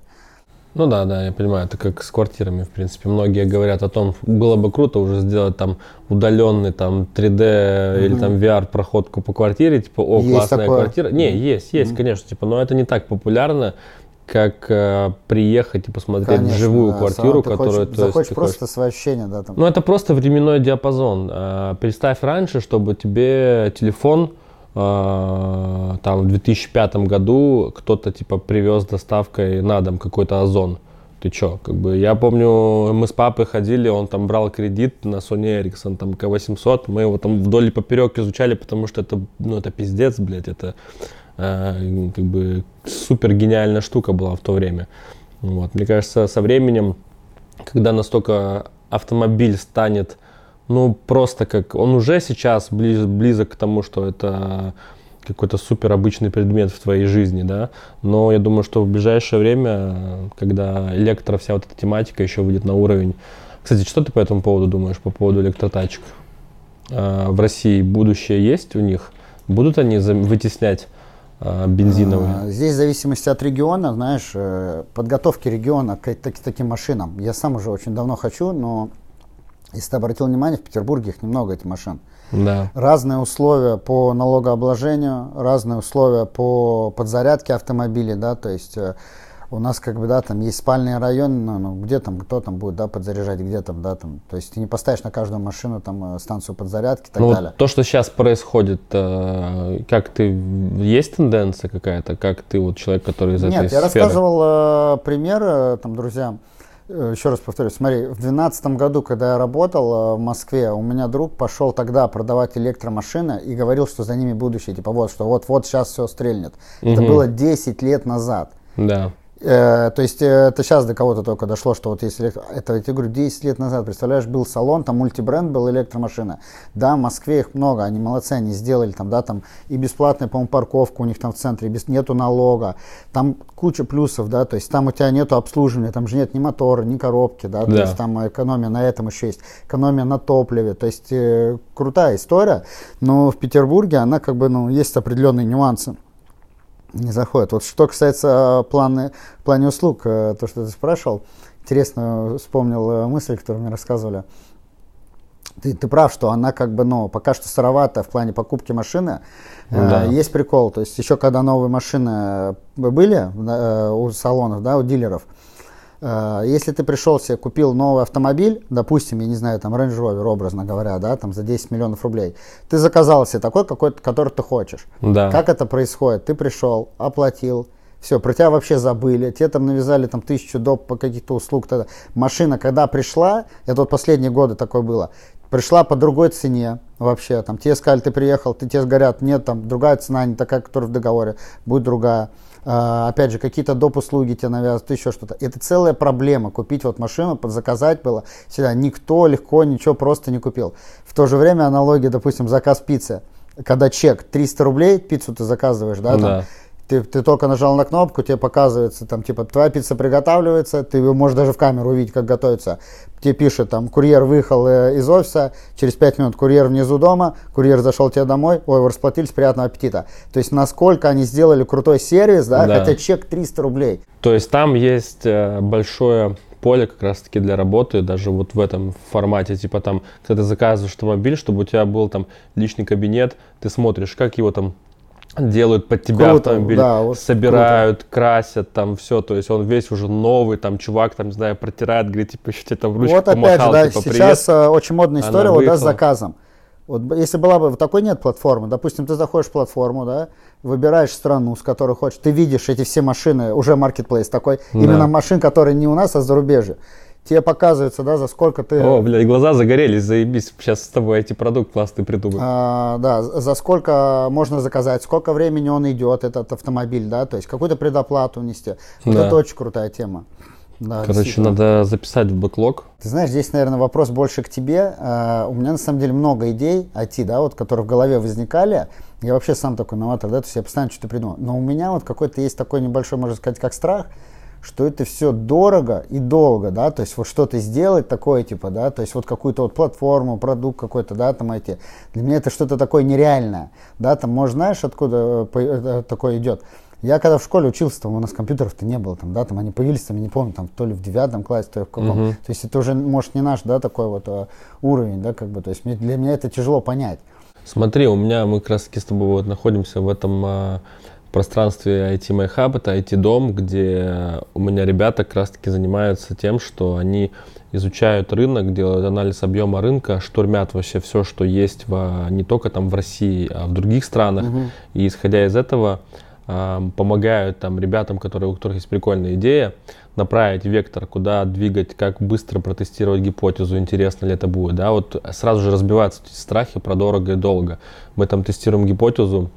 Speaker 1: Ну да, да, я понимаю, это как с квартирами, в принципе. Многие говорят о том, было бы круто уже сделать там удаленный там 3D mm-hmm. или там VR проходку по квартире, типа, о, есть классная такое? квартира. Не, есть, есть, mm-hmm. конечно, типа, но это не так популярно, как э, приехать и посмотреть Конечно, живую да. квартиру,
Speaker 2: Сам
Speaker 1: которую
Speaker 2: ты захочешь есть, просто хочешь... свои ощущения, да, там.
Speaker 1: Ну это просто временной диапазон. Э, представь раньше, чтобы тебе телефон э, там в 2005 году кто-то типа привез доставкой на дом какой-то озон. Ты чё, как бы, я помню, мы с папой ходили, он там брал кредит на Sony Ericsson, там, К800, мы его там вдоль и поперек изучали, потому что это, ну, это пиздец, блядь, это э, как бы супер гениальная штука была в то время. Вот. Мне кажется, со временем, когда настолько автомобиль станет ну, просто как... Он уже сейчас близ, близок к тому, что это какой-то супер обычный предмет в твоей жизни, да, но я думаю, что в ближайшее время, когда электро, вся вот эта тематика еще выйдет на уровень... Кстати, что ты по этому поводу думаешь, по поводу электротачек? А, в России будущее есть у них? Будут они вытеснять а, бензиновые?
Speaker 2: А, здесь в зависимости от региона, знаешь, э, подготовки региона к, к таким машинам. Я сам уже очень давно хочу, но если ты обратил внимание, в Петербурге их немного, этих машин.
Speaker 1: Да.
Speaker 2: Разные условия по налогообложению, разные условия по подзарядке автомобилей, да, то есть э, у нас как бы, да, там есть спальные районы, ну, ну, где там, кто там будет, да, подзаряжать, где там, да, там, то есть ты не поставишь на каждую машину там э, станцию подзарядки и так
Speaker 1: ну,
Speaker 2: далее.
Speaker 1: То, что сейчас происходит, э, как ты, есть тенденция какая-то, как ты вот человек, который из
Speaker 2: Нет,
Speaker 1: этой
Speaker 2: я
Speaker 1: сферы?
Speaker 2: рассказывал пример, там, друзьям, еще раз повторюсь, смотри, в 2012 году, когда я работал э, в Москве, у меня друг пошел тогда продавать электромашины и говорил, что за ними будущее, типа вот, что вот-вот сейчас все стрельнет. Угу. Это было 10 лет назад.
Speaker 1: Да.
Speaker 2: Э, то есть э, это сейчас до кого-то только дошло, что вот если это, я тебе говорю, 10 лет назад, представляешь, был салон, там мультибренд был электромашина. Да, в Москве их много, они молодцы, они сделали там, да, там и бесплатная, по-моему, парковка у них там в центре, без, нету налога, там куча плюсов, да, то есть там у тебя нету обслуживания, там же нет ни мотора, ни коробки, да, да. то есть там экономия на этом еще есть, экономия на топливе, то есть э, крутая история, но в Петербурге она как бы, ну, есть определенные нюансы не заходят. Вот что касается э, планы, плане услуг, э, то, что ты спрашивал, интересно вспомнил э, мысль, которую мне рассказывали. Ты, ты прав, что она как бы, ну, пока что сыровата в плане покупки машины. Ну да. Есть прикол, то есть еще когда новые машины были у салонов, да, у дилеров, Э, если ты пришел себе, купил новый автомобиль, допустим, я не знаю, там Range Rover, образно говоря, да, там за 10 миллионов рублей, ты заказал себе такой, какой который ты хочешь.
Speaker 1: Да.
Speaker 2: Как это происходит? Ты пришел, оплатил, все, про тебя вообще забыли, тебе там навязали там тысячу доп по каких-то услуг. Тогда. Машина, когда пришла, это вот последние годы такое было, пришла по другой цене вообще, там тебе сказали, ты приехал, ты тебе говорят, нет, там другая цена, не такая, которая в договоре, будет другая. А, опять же, какие-то доп. услуги тебе навязывают, еще что-то. Это целая проблема. Купить вот машину, заказать было всегда. Никто легко ничего просто не купил. В то же время аналогия, допустим, заказ пиццы. Когда чек 300 рублей, пиццу ты заказываешь, да, там, да ты, ты только нажал на кнопку, тебе показывается, там, типа, твоя пицца приготавливается, ты можешь даже в камеру увидеть, как готовится. Тебе пишет, там, курьер выехал э, из офиса, через 5 минут курьер внизу дома, курьер зашел тебе домой, ой, вы расплатились, приятного аппетита. То есть, насколько они сделали крутой сервис, да, да. хотя чек 300 рублей.
Speaker 1: То есть, там есть э, большое поле как раз-таки для работы, даже вот в этом формате, типа там, когда ты заказываешь автомобиль, чтобы у тебя был там личный кабинет, ты смотришь, как его там делают под тебя
Speaker 2: Круто,
Speaker 1: автомобиль,
Speaker 2: да, вот
Speaker 1: собирают, красят, там все, то есть он весь уже новый, там чувак, там, не знаю, протирает, говорит, типа, еще тебе там ручку
Speaker 2: Вот опять же,
Speaker 1: помахал,
Speaker 2: да,
Speaker 1: типа,
Speaker 2: сейчас
Speaker 1: привет.
Speaker 2: э, очень модная
Speaker 1: Она
Speaker 2: история вот, да, с
Speaker 1: выехала.
Speaker 2: заказом. Вот если была бы такой нет платформы, допустим, ты заходишь в платформу, да, выбираешь страну, с которой хочешь, ты видишь эти все машины, уже маркетплейс такой, именно машин, которые не у нас, а с зарубежья. Тебе показывается, да, за сколько ты...
Speaker 1: О, блядь, глаза загорелись, заебись, сейчас с тобой эти продукт классный придумаю.
Speaker 2: А, да, за сколько можно заказать, сколько времени он идет, этот автомобиль, да, то есть какую-то предоплату внести. Вот
Speaker 1: Да.
Speaker 2: это очень крутая тема. Да,
Speaker 1: Короче, надо записать в бэклог.
Speaker 2: Ты знаешь, здесь, наверное, вопрос больше к тебе. А, у меня на самом деле много идей IT, да, вот, которые в голове возникали. Я вообще сам такой новатор, да, то есть я постоянно что-то придумал. Но у меня вот какой-то есть такой небольшой, можно сказать, как страх, что это все дорого и долго, да, то есть вот что-то сделать такое, типа, да, то есть вот какую-то вот платформу, продукт какой-то, да, там эти. Для меня это что-то такое нереальное, да, там, может, знаешь, откуда э, по- э, такое идет? Я когда в школе учился, там у нас компьютеров-то не было, там, да, там они появились, там, я не помню, там, то ли в девятом классе, то ли в каком. То есть это уже, может, не наш, да, такой вот э, уровень, да, как бы, то есть для меня это тяжело понять.
Speaker 1: Смотри, у меня мы как раз таки с тобой вот находимся в этом а, пространстве IT My Hub, это IT-дом, где у меня ребята как раз таки занимаются тем, что они изучают рынок, делают анализ объема рынка, штурмят вообще все, что есть в, не только там в России, а в других странах. И исходя из этого а, помогают там ребятам, которые, у которых есть прикольная идея, направить вектор, куда двигать, как быстро протестировать гипотезу, интересно ли это будет. Да? Вот сразу же разбиваются эти страхи про дорого и долго. Мы там тестируем гипотезу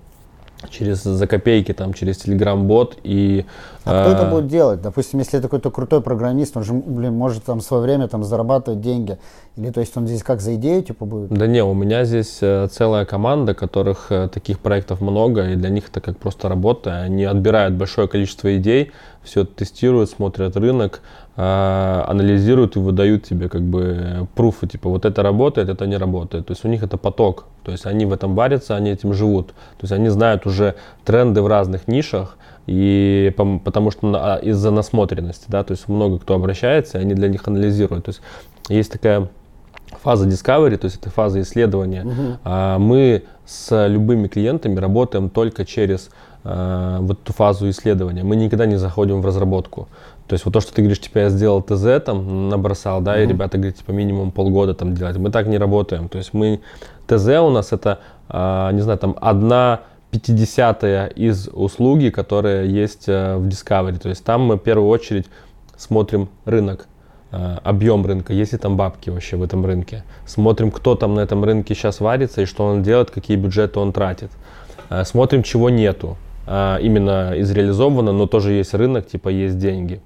Speaker 1: через за копейки, там, через Telegram-бот и...
Speaker 2: А кто это
Speaker 1: а,
Speaker 2: будет делать? Допустим, если это какой-то крутой программист, он же, блин, может там свое время там зарабатывать деньги. Или то есть он здесь как за идею, типа, будет?
Speaker 1: Да не, у меня здесь э, целая команда, которых э, таких проектов много, и для них это как просто работа. Они отбирают большое количество идей, все тестируют, смотрят рынок, э, анализируют и выдают тебе как бы пруфы, типа вот это работает, это не работает. То есть у них это поток, то есть они в этом варятся, они этим живут. То есть они знают уже тренды в разных нишах, и потому что а, из-за насмотренности, да, то есть много кто обращается, и они для них анализируют. То есть есть такая фаза discovery, то есть это фаза исследования. А мы с любыми клиентами работаем только через а, вот эту фазу исследования. Мы никогда не заходим в разработку. То есть вот то, что ты говоришь, типа я сделал ТЗ, там набросал, да, и ребята говорят, типа минимум полгода там делать. Мы так не работаем. То есть мы ТЗ у нас это, а, не знаю, там одна пятидесятая из услуги, которые есть э, в Discovery. То есть там мы в первую очередь смотрим рынок, э, объем рынка, есть ли там бабки вообще в этом рынке. Смотрим, кто там на этом рынке сейчас варится и что он делает, какие бюджеты он тратит. Э, Смотрим, чего нету. А, Именно из реализовано, но тоже есть рынок, типа есть деньги.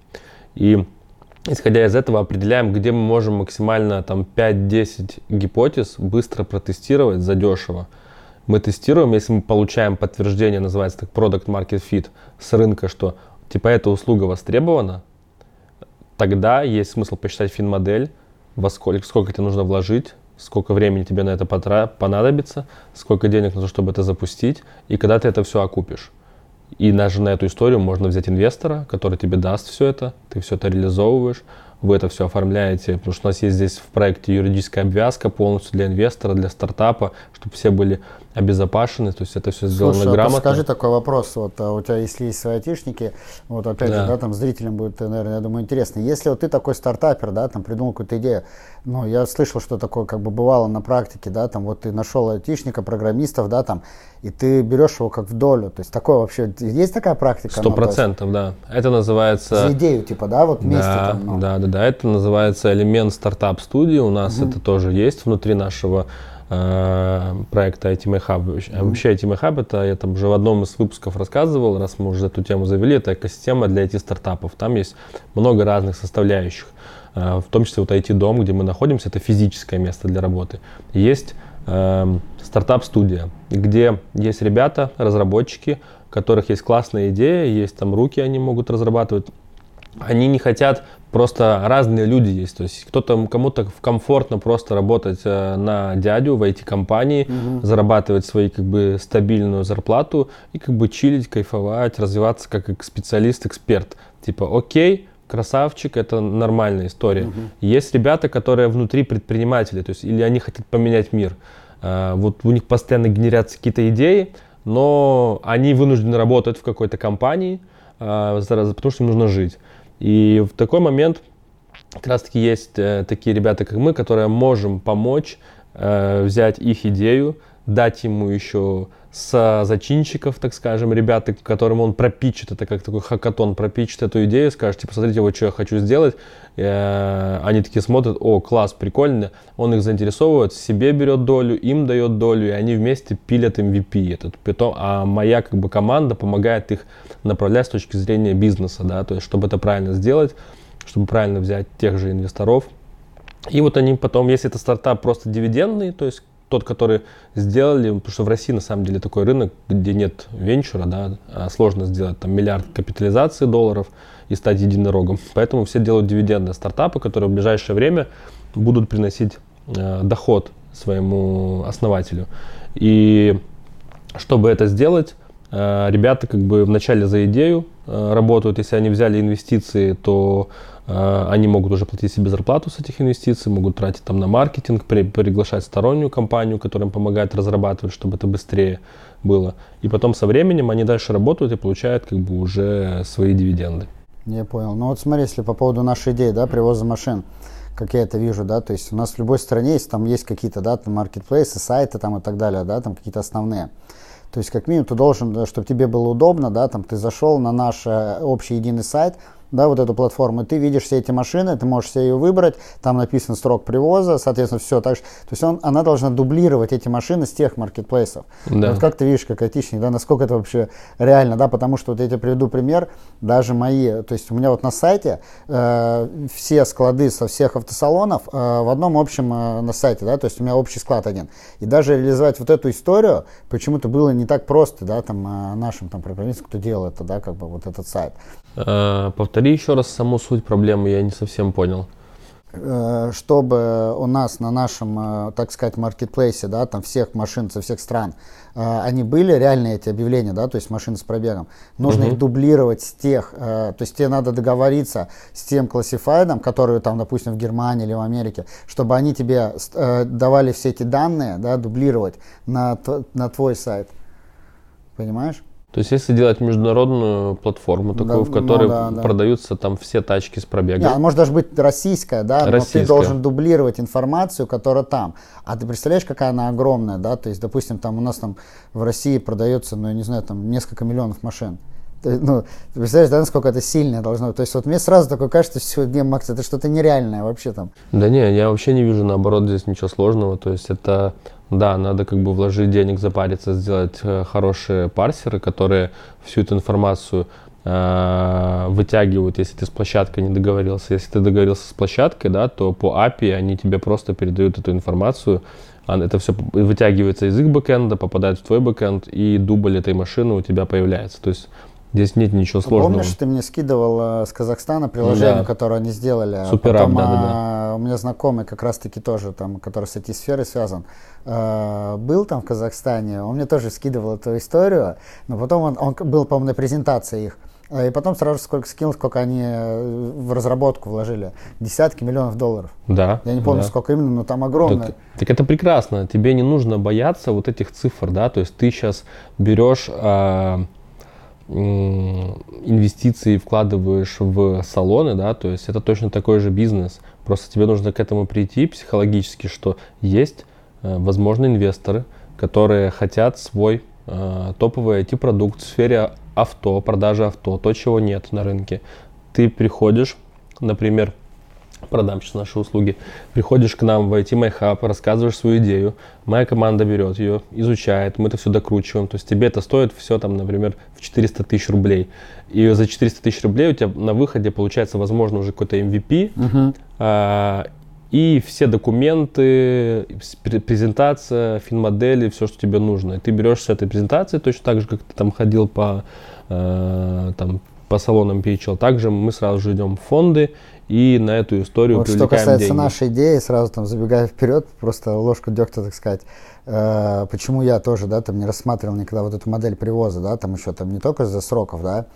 Speaker 1: И исходя из этого определяем, где мы можем максимально там 5-10 гипотез быстро протестировать задешево. Мы тестируем, если мы получаем подтверждение, называется так Product Market Fit с рынка, что типа эта услуга востребована, тогда есть смысл посчитать фин-модель, во сколько, сколько тебе нужно вложить, сколько времени тебе на это понадобится, сколько денег нужно, чтобы это запустить, и когда ты это все окупишь. И даже на эту историю можно взять инвестора, который тебе даст все это, ты все это реализовываешь, вы это все оформляете, потому что у нас есть здесь в проекте юридическая обвязка полностью для инвестора, для стартапа, чтобы все были обезопасены, то есть это все сделано
Speaker 2: Слушай, а
Speaker 1: грамотно.
Speaker 2: скажи такой вопрос. Вот а у тебя, если есть свои айтишники, вот опять
Speaker 1: Да.
Speaker 2: же, да, там зрителям будет, наверное, я думаю, интересно. Если вот ты такой стартапер, да, там придумал какую-то идею, ну, я слышал, что такое как бы бывало на практике, да, там вот ты нашел айтишника, программистов, да, там, и ты берешь его как в долю. То есть такое вообще, есть такая практика?
Speaker 1: Сто
Speaker 2: Ну,
Speaker 1: процентов, да. Это называется...
Speaker 2: За идею, типа, да, вот вместе
Speaker 1: Да,
Speaker 2: там, ну.
Speaker 1: да, да, да. Это называется элемент стартап студии. У нас это тоже есть внутри нашего э, проекта IT My Hub. Вообще- а Вообще IT My Hub это я там уже в одном из выпусков рассказывал, раз мы уже эту тему завели, это экосистема для IT-стартапов. Там есть много разных составляющих. Э, в том числе вот IT-дом, где мы находимся, это физическое место для работы. Есть эм, стартап-студия, где есть ребята, разработчики, у которых есть классная идея, есть там руки, они могут разрабатывать они не хотят, просто разные люди есть. То есть кто-то, кому-то комфортно просто работать э, на дядю в IT-компании, зарабатывать свою как бы стабильную зарплату и как бы чилить, кайфовать, развиваться как специалист, эксперт. Типа, окей, красавчик, это нормальная история. Угу. Есть ребята, которые внутри предприниматели, то есть или они хотят поменять мир. А, вот у них постоянно генерятся какие-то идеи, но они вынуждены работать в какой-то компании, а, потому что им нужно жить. И в такой момент как раз таки есть э, такие ребята, как мы, которые можем помочь э, взять их идею, дать ему еще с зачинщиков, так скажем, ребята, которым он пропичит, это как такой хакатон, пропичит эту идею, скажет, типа, смотрите, вот что я хочу сделать. Э, они такие смотрят, о, класс, прикольно. Он их заинтересовывает, себе берет долю, им дает долю, и они вместе пилят MVP этот питом. А моя как бы команда помогает их направлять с точки зрения бизнеса, да, то есть, чтобы это правильно сделать, чтобы правильно взять тех же инвесторов. И вот они потом, если это стартап просто дивидендный, то есть тот, который сделали, потому что в России на самом деле такой рынок, где нет венчура, да, а сложно сделать там миллиард капитализации долларов и стать единорогом. Поэтому все делают дивидендные стартапы, которые в ближайшее время будут приносить э, доход своему основателю. И чтобы это сделать, ребята как бы вначале за идею э, работают. Если они взяли инвестиции, то а, они могут уже платить себе зарплату с этих инвестиций, могут тратить там на маркетинг, при, приглашать стороннюю компанию, которая им помогает разрабатывать, чтобы это быстрее было. И потом со временем они дальше работают и получают как бы уже свои дивиденды.
Speaker 2: Я понял. Ну вот смотри, если по поводу нашей идеи, да, привоза машин, как я это вижу, да, то есть у нас в любой стране есть, там есть какие-то, да, там маркетплейсы, сайты там и так далее, да, там какие-то основные. То есть как минимум ты должен, чтобы тебе было удобно, да, там ты зашел на наш э, общий единый сайт, да, вот эту платформу, ты видишь все эти машины, ты можешь себе ее выбрать, там написан срок привоза, соответственно, все так же. То есть он, она должна дублировать эти машины с тех маркетплейсов. Да. Вот как ты видишь, как айтишник, да, насколько это вообще реально, да, потому что вот я тебе приведу пример, даже мои, то есть у меня вот на сайте э, все склады со всех автосалонов э, в одном общем э, на сайте, да, то есть у меня общий склад один. И даже реализовать вот эту историю почему-то было не так просто, да, там э, нашим там программистам, кто делал это, да, как бы вот этот сайт.
Speaker 1: Э, повтори еще раз саму суть проблемы, я не совсем понял.
Speaker 2: Э, чтобы у нас на нашем, э, так сказать, маркетплейсе, да, там всех машин со всех стран, они были реальные эти объявления, да, то есть машины с пробегом. Нужно uh-huh. их дублировать с тех, то есть тебе надо договориться с тем классифайдом, который там, допустим, в Германии или в Америке, чтобы они тебе давали все эти данные, да, дублировать на, на твой сайт. Понимаешь?
Speaker 1: То есть, если делать международную платформу, такую, да, в которой ну, да, да. продаются там все тачки с пробегом.
Speaker 2: Не, может даже быть российская, да, российская. но ты должен дублировать информацию, которая там. А ты представляешь, какая она огромная, да? То есть, допустим, там у нас там в России продается, ну, я не знаю, там несколько миллионов машин. Ну, ты представляешь, да, насколько это сильное должно быть. То есть вот мне сразу такое кажется, что не, Макс, это что-то нереальное вообще там.
Speaker 1: Да не, я вообще не вижу, наоборот, здесь ничего сложного. То есть это да, надо как бы вложить денег, запариться, сделать э, хорошие парсеры, которые всю эту информацию э, вытягивают, если ты с площадкой не договорился. Если ты договорился с площадкой, да, то по API они тебе просто передают эту информацию. Это все вытягивается из их бэкэнда, попадает в твой бэкэнд, и дубль этой машины у тебя появляется. То есть Здесь нет ничего сложного.
Speaker 2: Помнишь, ты мне скидывал э, с Казахстана приложение, да. которое они сделали? А
Speaker 1: Супер Потом, да, да, да.
Speaker 2: У меня знакомый как раз-таки тоже, там, который с этой сферой связан, э, был там в Казахстане. Он мне тоже скидывал эту историю, но потом он, он был, по-моему, на презентации их. Э, и потом сразу сколько скинул, сколько они в разработку вложили. Десятки миллионов долларов.
Speaker 1: Да.
Speaker 2: Я не помню,
Speaker 1: да.
Speaker 2: сколько именно, но там огромное.
Speaker 1: Так, так это прекрасно. Тебе не нужно бояться вот этих цифр, да. То есть ты сейчас берешь э, инвестиции вкладываешь в салоны, да, то есть это точно такой же бизнес. Просто тебе нужно к этому прийти психологически, что есть, э, возможно, инвесторы, которые хотят свой э, топовый IT-продукт в сфере авто, продажи авто, то, чего нет на рынке. Ты приходишь, например, продам сейчас наши услуги. Приходишь к нам в IT My Hub, рассказываешь свою идею, моя команда берет ее, изучает, мы это все докручиваем. То есть тебе это стоит все там, например, в 400 тысяч рублей. И за 400 тысяч рублей у тебя на выходе получается, возможно, уже какой-то MVP. Uh-huh. А, и все документы, презентация, финмодели, все, что тебе нужно. И ты берешь с этой презентации, точно так же, как ты там ходил по, э, там, по салонам PHL. Также мы сразу же идем в фонды и на эту историю
Speaker 2: вот Что касается деньги. нашей идеи, сразу там забегая вперед, просто ложку дегтя, так сказать, э, почему я тоже, да, там не рассматривал никогда вот эту модель привоза, да, там еще там не только из-за сроков, да,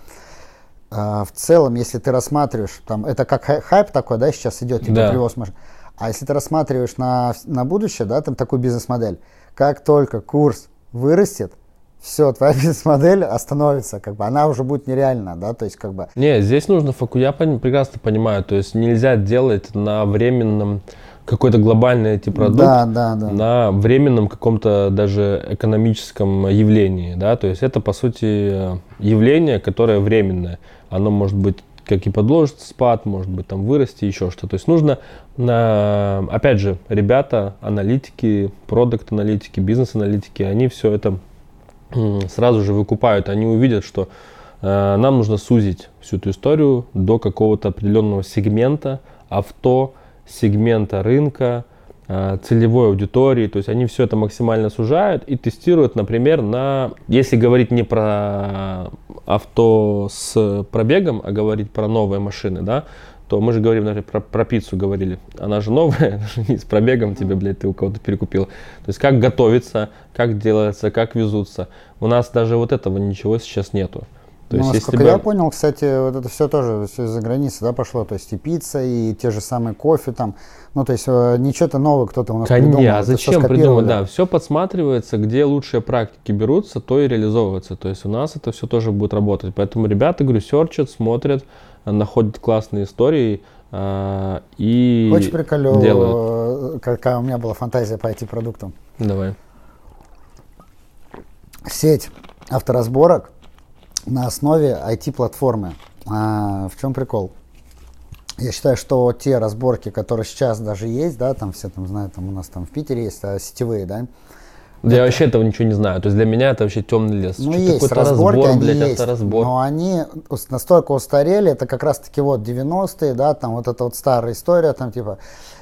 Speaker 2: а, в целом, если ты рассматриваешь, там, это как хайп такой, да, сейчас идет, типа да. привоз машин. А если ты рассматриваешь на, на будущее, да, там такую бизнес-модель, как только курс вырастет, все, твоя бизнес-модель остановится, как бы она уже будет нереальна, да, то есть как бы.
Speaker 1: Не, здесь нужно фокус, я прекрасно понимаю, то есть нельзя делать на временном какой-то глобальный эти продукт да, да, да. на временном каком-то даже экономическом явлении, да, то есть это по сути явление, которое временное, оно может быть как и подложит спад, может быть там вырасти, еще что-то. То есть нужно, опять же, ребята, аналитики, продукт-аналитики, бизнес-аналитики, они все это сразу же выкупают, они увидят, что э, нам нужно сузить всю эту историю до какого-то определенного сегмента авто, сегмента рынка, целевой аудитории, то есть они все это максимально сужают и тестируют, например, на, если говорить не про авто с пробегом, а говорить про новые машины, да, то мы же говорим, например, про, про пиццу говорили. Она же новая, не с пробегом тебе, блядь, ты у кого-то перекупил. То есть как готовится, как делается, как везутся. У нас даже вот этого ничего сейчас нету.
Speaker 2: То ну, есть, насколько если бы... я понял, кстати, вот это все тоже все из-за границы да, пошло. То есть и пицца, и те же самые кофе там. Ну, то есть э, ничего-то нового кто-то у нас
Speaker 1: Конечно, придумал. А зачем придумать? Да, все подсматривается, где лучшие практики берутся, то и реализовывается. То есть у нас это все тоже будет работать. Поэтому ребята, говорю, серчат, смотрят, находят классные истории э, и
Speaker 2: Очень приколю, делают. какая у меня была фантазия по IT-продуктам.
Speaker 1: Давай.
Speaker 2: Сеть авторазборок на основе IT-платформы. А, в чем прикол? Я считаю, что те разборки, которые сейчас даже есть, да, там все там знают, там у нас там в Питере есть а, сетевые, да,
Speaker 1: я это... вообще этого ничего не знаю. То есть для меня это вообще темный лес.
Speaker 2: Ну, есть разборки, разбор, они блядь, есть, авторазбор. но они настолько устарели, это как раз-таки вот 90-е, да, там вот эта вот старая история, там типа,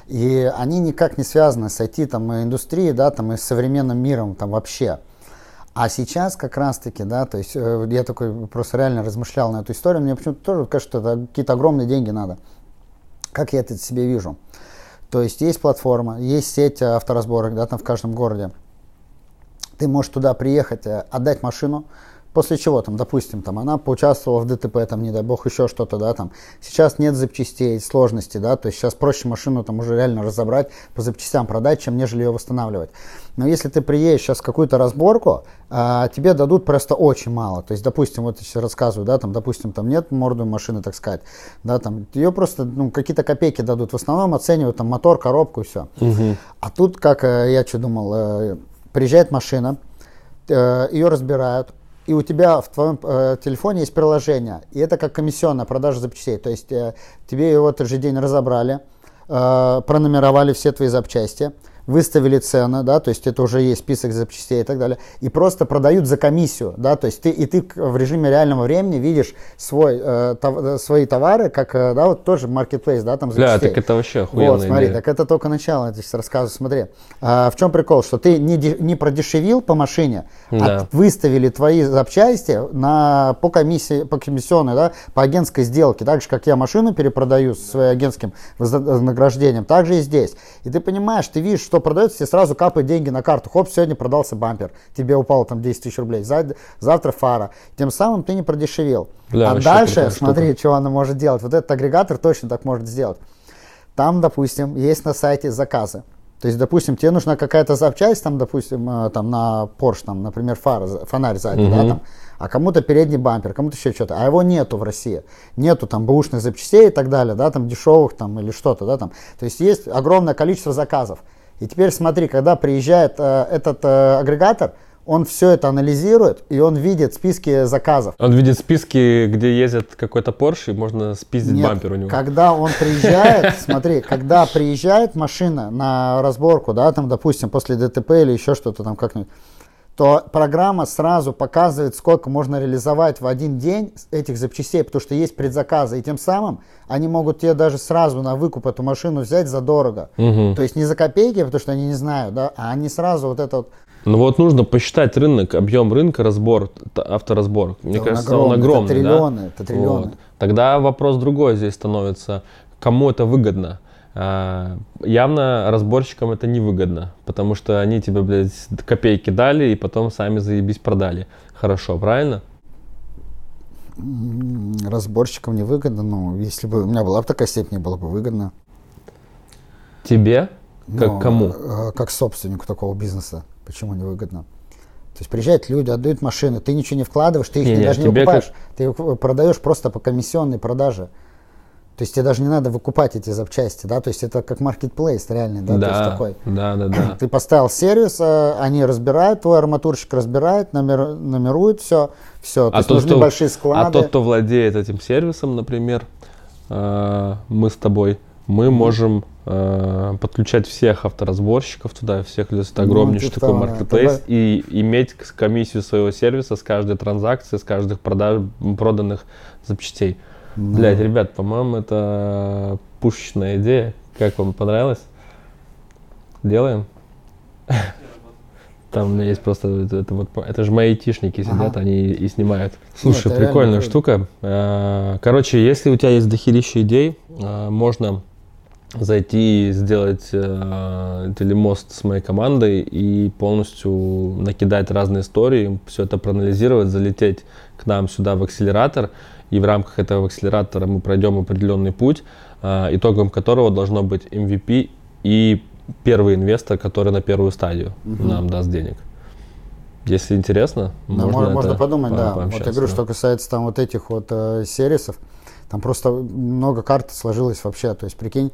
Speaker 2: и они никак не связаны с IT, там, индустрией, да, там, и с современным миром, там, вообще. А сейчас как раз-таки, да, то есть э, я такой просто реально размышлял на эту историю, мне почему-то тоже кажется, что это какие-то огромные деньги надо. Как я это себе вижу? То есть есть платформа, есть сеть авторазборок, да, там в каждом городе ты можешь туда приехать, э, отдать машину, После чего, там, допустим, там, она поучаствовала в ДТП, там, не дай бог, еще что-то, да, там. Сейчас нет запчастей, сложности, да, то есть сейчас проще машину там уже реально разобрать, по запчастям продать, чем нежели ее восстанавливать. Но если ты приедешь сейчас в какую-то разборку, а, тебе дадут просто очень мало. То есть, допустим, вот я сейчас рассказываю, да, там, допустим, там нет морду машины, так сказать, да, там, ее просто, ну, какие-то копейки дадут. В основном оценивают там мотор, коробку и все. Угу. А тут, как э, я что думал, э, приезжает машина, э, ее разбирают, и у тебя в твоем э, телефоне есть приложение, и это как комиссионная продажа запчастей. То есть э, тебе его в этот же день разобрали, э, пронумеровали все твои запчасти, выставили цены, да, то есть это уже есть список запчастей и так далее, и просто продают за комиссию, да, то есть ты и ты в режиме реального времени видишь свой, э, тов, свои товары, как, э, да, вот тоже marketplace, да, там
Speaker 1: запчастей. Да, так это вообще охуенно.
Speaker 2: Вот, смотри, идея. так это только начало, я сейчас рассказываю, смотри. А, в чем прикол, что ты не, не продешевил по машине, а да. а выставили твои запчасти на, по комиссии, по комиссионной, да, по агентской сделке, так же, как я машину перепродаю с своим агентским вознаграждением, так же и здесь. И ты понимаешь, ты видишь, что продается, тебе сразу капают деньги на карту. Хоп, сегодня продался бампер, тебе упало там 10 тысяч рублей, завтра фара. Тем самым ты не продешевел. Бля, а дальше, смотри, штука. что она может делать. Вот этот агрегатор точно так может сделать. Там, допустим, есть на сайте заказы. То есть, допустим, тебе нужна какая-то запчасть, там, допустим, э, там на Porsche, там, например, фара, фонарь сзади, угу. да, там, а кому-то передний бампер, кому-то еще что-то, а его нету в России, нету там бэушных запчастей и так далее, да, там дешевых там или что-то, да, там, то есть есть огромное количество заказов. И теперь смотри, когда приезжает э, этот э, агрегатор, он все это анализирует, и он видит списки заказов.
Speaker 1: Он видит списки, где ездит какой-то Porsche, и можно спиздить
Speaker 2: Нет,
Speaker 1: бампер у него.
Speaker 2: когда он приезжает, смотри, когда приезжает машина на разборку, да, там, допустим, после ДТП или еще что-то там как-нибудь, то программа сразу показывает, сколько можно реализовать в один день этих запчастей, потому что есть предзаказы, и тем самым они могут тебе даже сразу на выкуп эту машину взять за дорого. Угу. То есть не за копейки, потому что они не знают, да, а они сразу вот это вот
Speaker 1: ну вот нужно посчитать рынок, объем рынка, разбор, авторазбор. Мне это кажется, он огромный. Он огромный
Speaker 2: это триллионы, да? это триллионы. Вот.
Speaker 1: Тогда вопрос другой здесь становится. Кому это выгодно? А, явно разборщикам это невыгодно, потому что они тебе, блядь, копейки дали и потом сами заебись продали. Хорошо, правильно?
Speaker 2: Разборщикам невыгодно, ну, если бы у меня была бы такая степень, было бы выгодно.
Speaker 1: Тебе? Как
Speaker 2: Ну,
Speaker 1: кому?
Speaker 2: э, Как собственнику такого бизнеса. Почему невыгодно? То есть приезжают люди, отдают машины, ты ничего не вкладываешь, ты их
Speaker 1: Не,
Speaker 2: не- даже не
Speaker 1: тебе
Speaker 2: выкупаешь. Ты э, продаешь просто по комиссионной продаже. То есть тебе даже не надо выкупать эти запчасти, да, то есть это как маркетплейс реальный, да, то есть
Speaker 1: да,
Speaker 2: такой.
Speaker 1: да, да, да.
Speaker 2: Ты поставил сервис, э, они разбирают, твой арматурщик разбирает, номер, номерует все, все. То
Speaker 1: А
Speaker 2: есть
Speaker 1: тот,
Speaker 2: нужны
Speaker 1: кто-
Speaker 2: большие
Speaker 1: А
Speaker 2: склады.
Speaker 1: тот, кто владеет этим сервисом, например, э, мы с тобой, мы можем э, подключать всех авторазборщиков туда, всех, то есть это
Speaker 2: Ну,
Speaker 1: огромнейший
Speaker 2: типа
Speaker 1: такой
Speaker 2: да.
Speaker 1: маркетплейс,
Speaker 2: Тогда-
Speaker 1: и иметь комиссию своего сервиса с каждой транзакции, с каждых продаж, проданных запчастей.
Speaker 2: Ну.
Speaker 1: Блять, ребят, по-моему, это пушечная идея. Как вам понравилось? Делаем? Там у меня есть просто это, это вот это же мои айтишники сидят,
Speaker 2: Ага.
Speaker 1: они и снимают. Слушай,
Speaker 2: это
Speaker 1: прикольная штука. Э, Короче, если у тебя есть дохерища идей, э, можно зайти и сделать э, телемост с моей командой и полностью накидать разные истории, все это проанализировать, залететь к нам сюда в акселератор, и в рамках этого акселератора мы пройдем определенный путь, э, итогом которого должно быть MVP и первый инвестор, который на первую стадию нам даст денег. Если интересно,
Speaker 2: Да,
Speaker 1: можно,
Speaker 2: можно, можно подумать,
Speaker 1: по-
Speaker 2: да. Вот я говорю, что касается там вот этих вот э, сервисов, там просто много карт сложилось вообще. То есть, прикинь,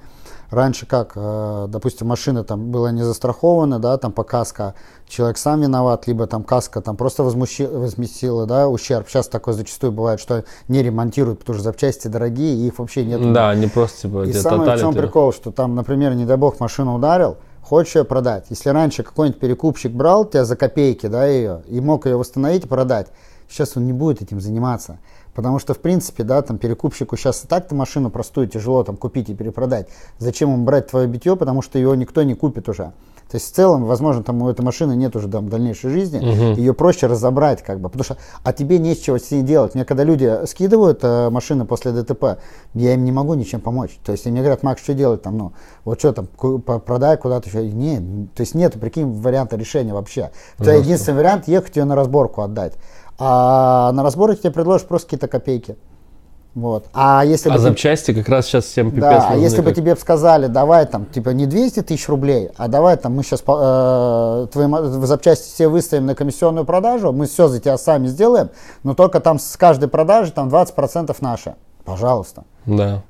Speaker 2: раньше как, э, допустим, машина там была не застрахована, да, там по каско, человек сам виноват, либо там каска там просто возмущи, возместила, да, ущерб. Сейчас такое зачастую бывает, что не ремонтируют, потому что запчасти дорогие, и их вообще нет.
Speaker 1: Да, не просто типа
Speaker 2: И самый в чем прикол, что там, например, не дай бог, машину ударил, хочешь ее продать. Если раньше какой-нибудь перекупщик брал тебя за копейки, да, ее, и мог ее восстановить и продать, сейчас он не будет этим заниматься. Потому что, в принципе, да, там перекупщику сейчас и так-то машину простую тяжело там купить и перепродать. Зачем ему брать твое битье, потому что его никто не купит уже. То есть в целом, возможно, там у этой машины нет уже там дальнейшей жизни, ее проще разобрать как бы, потому что, а тебе нечего с ней делать. Мне когда люди скидывают э, машины после ДТП, я им не могу ничем помочь. То есть они мне говорят, Макс, что делать там, ну, вот что там, ку- продай куда-то еще. Не, то есть нет, прикинь, варианта решения вообще. У тебя единственный вариант ехать ее на разборку отдать. А на разборке тебе предложат просто какие-то копейки. Вот. А если
Speaker 1: А
Speaker 2: бы ты-
Speaker 1: запчасти как раз сейчас всем пипец
Speaker 2: да, а если бы
Speaker 1: как-
Speaker 2: тебе б сказали, давай там, типа, не 200 тысяч рублей, а давай там мы сейчас твои мо- запчасти все выставим на комиссионную продажу, мы все за тебя сами сделаем, но только там с каждой продажи там 20% наши. Пожалуйста.
Speaker 1: Да.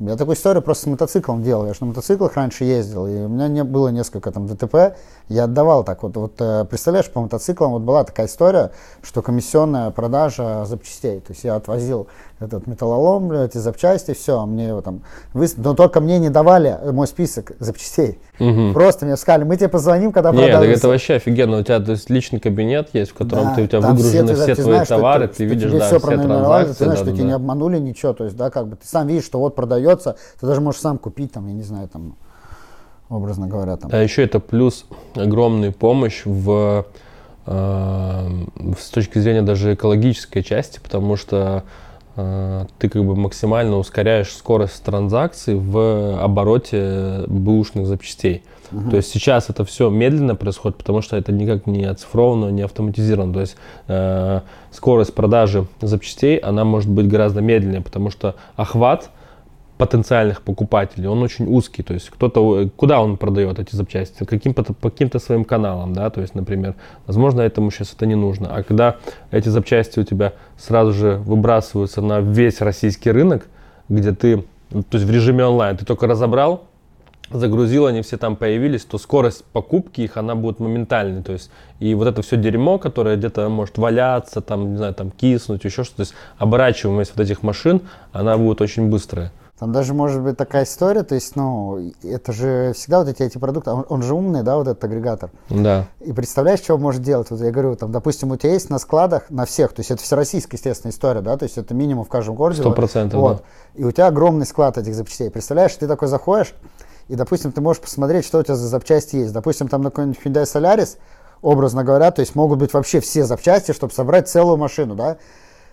Speaker 2: Я такую историю просто с мотоциклом делал. Я же на мотоциклах раньше ездил, и у меня не было несколько там ДТП. Я отдавал так вот. Вот э, представляешь, по мотоциклам вот была такая история, что комиссионная продажа запчастей. То есть я отвозил этот металлолом, эти запчасти, все, мне его там выс... Но только мне не давали мой список запчастей.
Speaker 1: Мгм.
Speaker 2: Просто мне сказали, мы тебе позвоним, когда
Speaker 1: Нет,
Speaker 2: продадутся.
Speaker 1: это вообще офигенно. У тебя то есть, личный кабинет есть, в котором
Speaker 2: Да,
Speaker 1: ты, у тебя выгружены
Speaker 2: ты-
Speaker 1: все,
Speaker 2: ты
Speaker 1: твои
Speaker 2: знаешь,
Speaker 1: товары,
Speaker 2: ты-
Speaker 1: ты, видишь, да,
Speaker 2: все
Speaker 1: все транзакции.
Speaker 2: ты знаешь,
Speaker 1: да,
Speaker 2: что
Speaker 1: да,
Speaker 2: тебя не обманули, ничего. То есть, да, как бы ты сам видишь, что вот продается, ты даже можешь сам купить, там, я не знаю, там, образно говоря, там.
Speaker 1: А еще это плюс огромную помощь в, э, с точки зрения даже экологической части, потому что э, ты как бы максимально ускоряешь скорость транзакций в обороте бэушных запчастей. То есть сейчас это все медленно происходит, потому что это никак не оцифровано, не автоматизировано. То есть э, скорость продажи запчастей, она может быть гораздо медленнее, потому что охват потенциальных покупателей, он очень узкий, то есть кто-то, э, куда он продает эти запчасти, каким-то, по каким-то своим каналам, да, то есть, например, возможно, этому сейчас это не нужно, а когда эти запчасти у тебя сразу же выбрасываются на весь российский рынок, где ты, ну, то есть в режиме онлайн, ты только разобрал, загрузил, они все там появились, то скорость покупки их, она будет моментальной. То есть, и вот это все дерьмо, которое где-то может валяться, там, не знаю, там киснуть, еще что-то, то есть оборачиваемость вот этих машин, она будет очень быстрая.
Speaker 2: Там даже может быть такая история, то есть, ну, это же всегда вот эти, эти продукты, он, он же умный, да, вот этот агрегатор.
Speaker 1: Да.
Speaker 2: И представляешь, что он может делать? Вот я говорю, там, допустим, у тебя есть на складах, на всех, то есть это всероссийская, естественно, история, да, то есть это минимум в каждом городе.
Speaker 1: Сто процентов,
Speaker 2: Вот. И у тебя огромный склад этих запчастей. Представляешь, ты такой заходишь, и, допустим, ты можешь посмотреть, что у тебя за запчасти есть. Допустим, там на какой-нибудь Hyundai Solaris, образно говоря, то есть могут быть вообще все запчасти, чтобы собрать целую машину, да.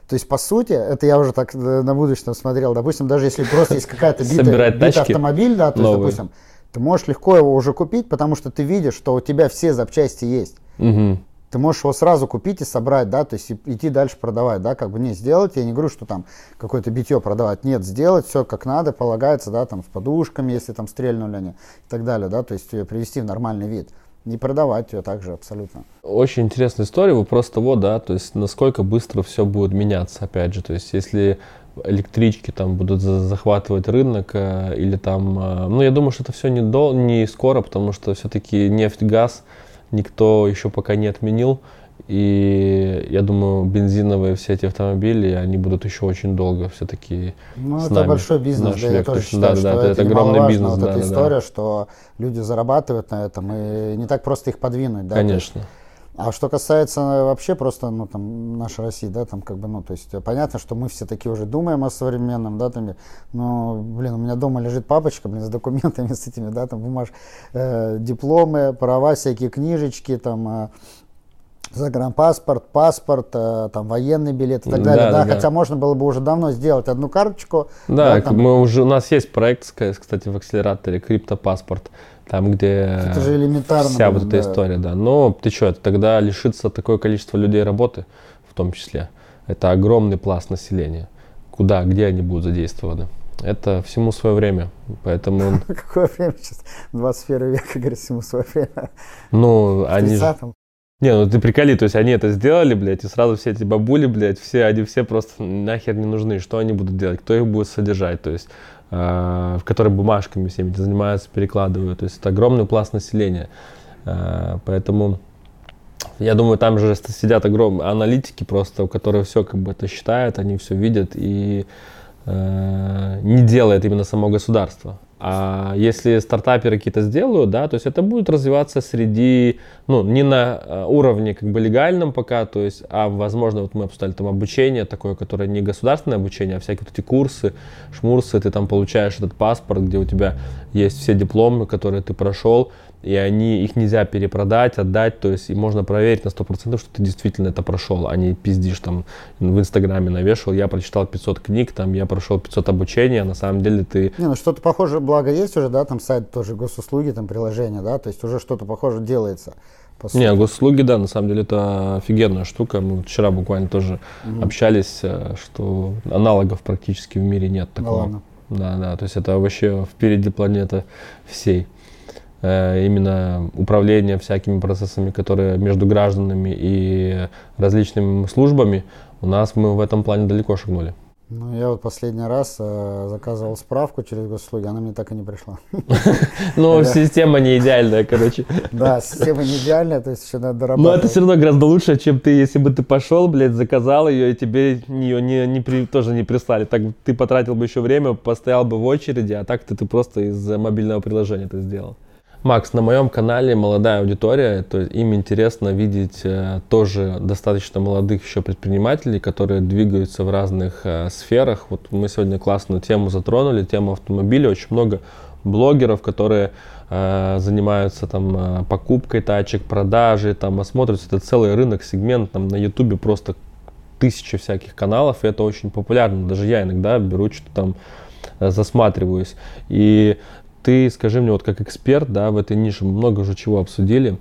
Speaker 2: То есть, по сути, это я уже так э, на будущем смотрел, допустим, даже если просто есть какая-то битая, битый автомобиль, да, то есть, допустим, ты можешь легко его уже купить, потому что ты видишь, что у тебя все запчасти есть.
Speaker 1: Мгм.
Speaker 2: ты можешь его сразу купить и собрать, да, то есть идти дальше продавать, да, как бы не сделать, я не говорю, что там какое-то битье продавать, нет, сделать все как надо, полагается, да, там с подушками, если там стрельнули они и так далее, да, то есть ее привести в нормальный вид не продавать ее также абсолютно.
Speaker 1: Очень интересная история, вопрос того, да, то есть насколько быстро все будет меняться, опять же, то есть если электрички там будут захватывать рынок э, или там, э, ну я думаю, что это все не, до, не скоро, потому что все-таки нефть, газ никто еще пока не отменил, и я думаю, бензиновые все эти автомобили, они будут еще очень долго все-таки
Speaker 2: Ну,
Speaker 1: с
Speaker 2: это
Speaker 1: нами.
Speaker 2: большой бизнес,
Speaker 1: Наш
Speaker 2: да,
Speaker 1: век.
Speaker 2: я тоже
Speaker 1: Точно,
Speaker 2: считаю,
Speaker 1: да,
Speaker 2: что
Speaker 1: да,
Speaker 2: это,
Speaker 1: это огромный бизнес,
Speaker 2: вот
Speaker 1: да,
Speaker 2: эта
Speaker 1: да,
Speaker 2: история,
Speaker 1: да.
Speaker 2: что люди зарабатывают на этом, и не так просто их подвинуть, да. есть
Speaker 1: Конечно.
Speaker 2: А что касается вообще просто, ну, там, нашей России, да, там, как бы, ну, то есть, понятно, что мы все такие уже думаем о современном, да, там, но, блин, у меня дома лежит папочка, блин, с документами, с этими, да, там, бумаж, э, дипломы, права, всякие книжечки, там, э, загранпаспорт, паспорт, э, там, военный билет и так
Speaker 1: Да,
Speaker 2: далее, да,
Speaker 1: да, да.
Speaker 2: хотя можно было бы уже давно сделать одну карточку.
Speaker 1: Да,
Speaker 2: там,
Speaker 1: мы уже, у нас есть проект, кстати, в акселераторе «Криптопаспорт», там, где
Speaker 2: Это же элементарно,
Speaker 1: вся
Speaker 2: блин,
Speaker 1: вот эта
Speaker 2: да.
Speaker 1: история, да. Но ты что, тогда лишится такое количество людей работы, в том числе. Это огромный пласт населения. Куда, где они будут задействованы? Это всему свое время. Поэтому,
Speaker 2: Какое время сейчас? 21 век, говорит, всему свое время.
Speaker 1: ну, они же...
Speaker 2: 30-м.
Speaker 1: Не, ну ты приколи, то есть они это сделали, блядь, и сразу все эти бабули, блядь, все, они все просто нахер не нужны. Что они будут делать? Кто их будет содержать? То есть, э, в которые бумажками всеми занимаются, перекладывают. То есть это огромный пласт населения. Э, поэтому я думаю, там же сидят огромные аналитики просто, которые все как бы это считают, они все видят и э, не делает именно само государство. А если стартаперы какие-то сделают, да, то есть это будет развиваться среди, ну, не на э, уровне как бы легальном пока, то есть, а возможно, вот мы обсуждали там обучение такое, которое не государственное обучение, а всякие вот эти курсы, шмурсы, ты там получаешь этот паспорт, где у тебя есть все дипломы, которые ты прошел, и они, их нельзя перепродать, отдать, то есть и можно проверить на 100%, что ты действительно это прошел, а не пиздишь там в Инстаграме навешал, я прочитал 500 книг, там я прошел 500 обучений, а на самом деле ты
Speaker 2: Не, ну что-то похоже, благо есть уже, да, там сайт тоже госуслуги, там приложение, да, то есть уже что-то похоже делается.
Speaker 1: Не, госуслуги, да, на самом деле это офигенная штука. Мы вчера буквально тоже общались, э, что аналогов практически в мире нет
Speaker 2: Да
Speaker 1: такого.
Speaker 2: ладно.
Speaker 1: Да, да, то есть это вообще впереди планеты всей. Э, Именно управление всякими процессами, которые между гражданами и различными службами, у нас мы в этом плане далеко шагнули.
Speaker 2: Ну, я вот последний раз э, заказывал справку через госуслуги, она мне так и не пришла.
Speaker 1: Но система не идеальная, короче.
Speaker 2: Да, система не идеальная, то есть еще надо
Speaker 1: Но
Speaker 2: дорабатывать.
Speaker 1: это все равно гораздо лучше, чем ты, если бы ты пошел, блядь, заказал ее, и тебе ее не, не при- тоже не прислали. Так ты потратил бы еще время, постоял бы в очереди, а так ты, ты просто из мобильного приложения это сделал. Макс, на моем канале молодая аудитория, то есть им интересно видеть э, тоже достаточно молодых еще предпринимателей, которые двигаются в разных э, сферах. Вот мы сегодня классную тему затронули, тему автомобиля. Очень много блогеров, которые э, занимаются там э, покупкой тачек, продажей, там осмотрятся. Это целый рынок, сегмент там на ютубе просто тысячи всяких каналов, и это очень популярно. Даже я иногда беру что-то там, э, засматриваюсь. И ты скажи мне, вот как эксперт, да, в этой нише, мы много уже чего обсудили,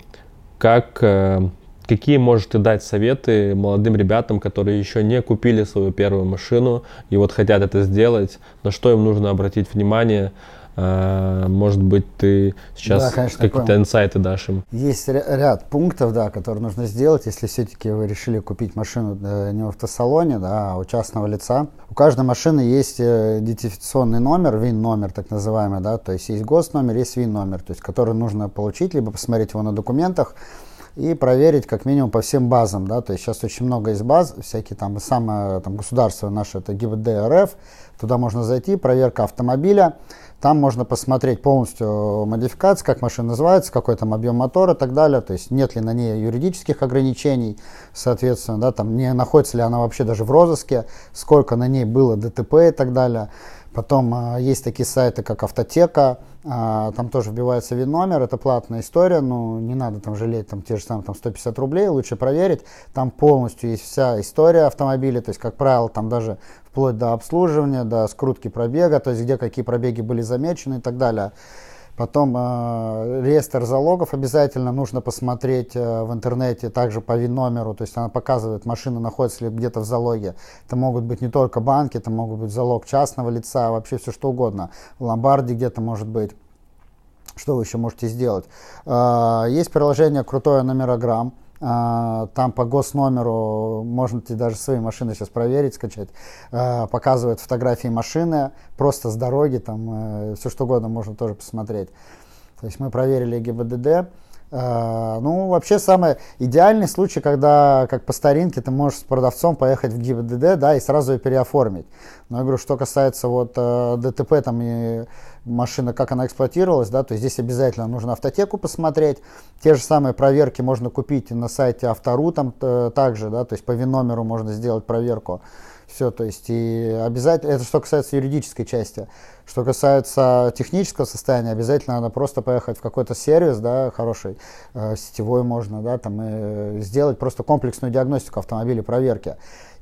Speaker 1: как, э, какие можешь ты дать советы молодым ребятам, которые еще не купили свою первую машину и вот хотят это сделать, на что им нужно обратить внимание, может быть, ты сейчас
Speaker 2: Да, конечно,
Speaker 1: какие-то инсайты дашь им.
Speaker 2: Есть ря- ряд пунктов, да, которые нужно сделать, если все-таки вы решили купить машину э, не в автосалоне, да, а у частного лица. У каждой машины есть э, идентификационный номер, ВИН-номер так называемый, да, то есть есть госномер, есть ВИН-номер, то есть который нужно получить, либо посмотреть его на документах и проверить как минимум по всем базам, да, то есть сейчас очень много из баз, всякие там, самое там государство наше, это ГИБД РФ, туда можно зайти, проверка автомобиля, там можно посмотреть полностью модификации, как машина называется, какой там объем мотора и так далее, то есть нет ли на ней юридических ограничений, соответственно, да, там не находится ли она вообще даже в розыске, сколько на ней было ДТП и так далее. Потом а, есть такие сайты, как Автотека, а, там тоже вбивается ВИН-номер, это платная история, но не надо там жалеть там, те же самые там, 150 рублей, лучше проверить. Там полностью есть вся история автомобиля, то есть, как правило, там даже вплоть до обслуживания, до скрутки пробега, то есть где какие пробеги были замечены и так далее. Потом э, реестр залогов обязательно нужно посмотреть э, в интернете, также по ВИН-номеру, то есть она показывает, машина находится ли где-то в залоге. Это могут быть не только банки, это могут быть залог частного лица, вообще все что угодно. В ломбарде где-то может быть. Что вы еще можете сделать? Э, есть приложение крутое номерограмм. Uh, там по госномеру можете даже свои машины сейчас проверить, скачать. Uh, показывают фотографии машины, просто с дороги, там uh, все что угодно можно тоже посмотреть. То есть мы проверили ГИБДД. Э, ну, вообще, самый идеальный случай, когда, как по старинке, ты можешь с продавцом поехать в ГИБДД, да, и сразу ее переоформить. Но я говорю, что касается вот э, ДТП, там, и машина, как она эксплуатировалась, да, то здесь обязательно нужно автотеку посмотреть. Те же самые проверки можно купить на сайте Автору, там также, да, то есть по ВИН-номеру можно сделать проверку. Все, то есть и обязательно, это что касается юридической части. Что касается технического состояния, обязательно надо просто поехать в какой-то сервис, да, хороший, э, сетевой можно, да, там, и сделать просто комплексную диагностику автомобиля, проверки.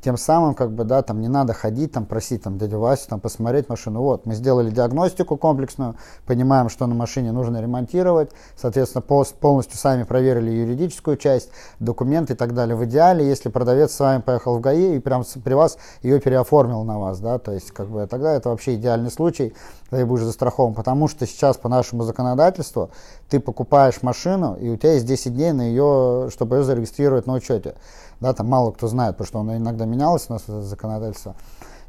Speaker 2: Тем самым, как бы, да, там не надо ходить, там, просить там, дядю Васю, там, посмотреть машину. Вот, мы сделали диагностику комплексную, понимаем, что на машине нужно ремонтировать, соответственно, полностью сами проверили юридическую часть, документы и так далее. В идеале, если продавец с вами поехал в ГАИ и прям при вас ее переоформил на вас, да, то есть, как бы, тогда это вообще идеальный случай, ты будешь застрахован, потому что сейчас по нашему законодательству ты покупаешь машину, и у тебя есть 10 дней на ее, чтобы ее зарегистрировать на учете да, там мало кто знает, потому что оно иногда менялось у нас законодательство.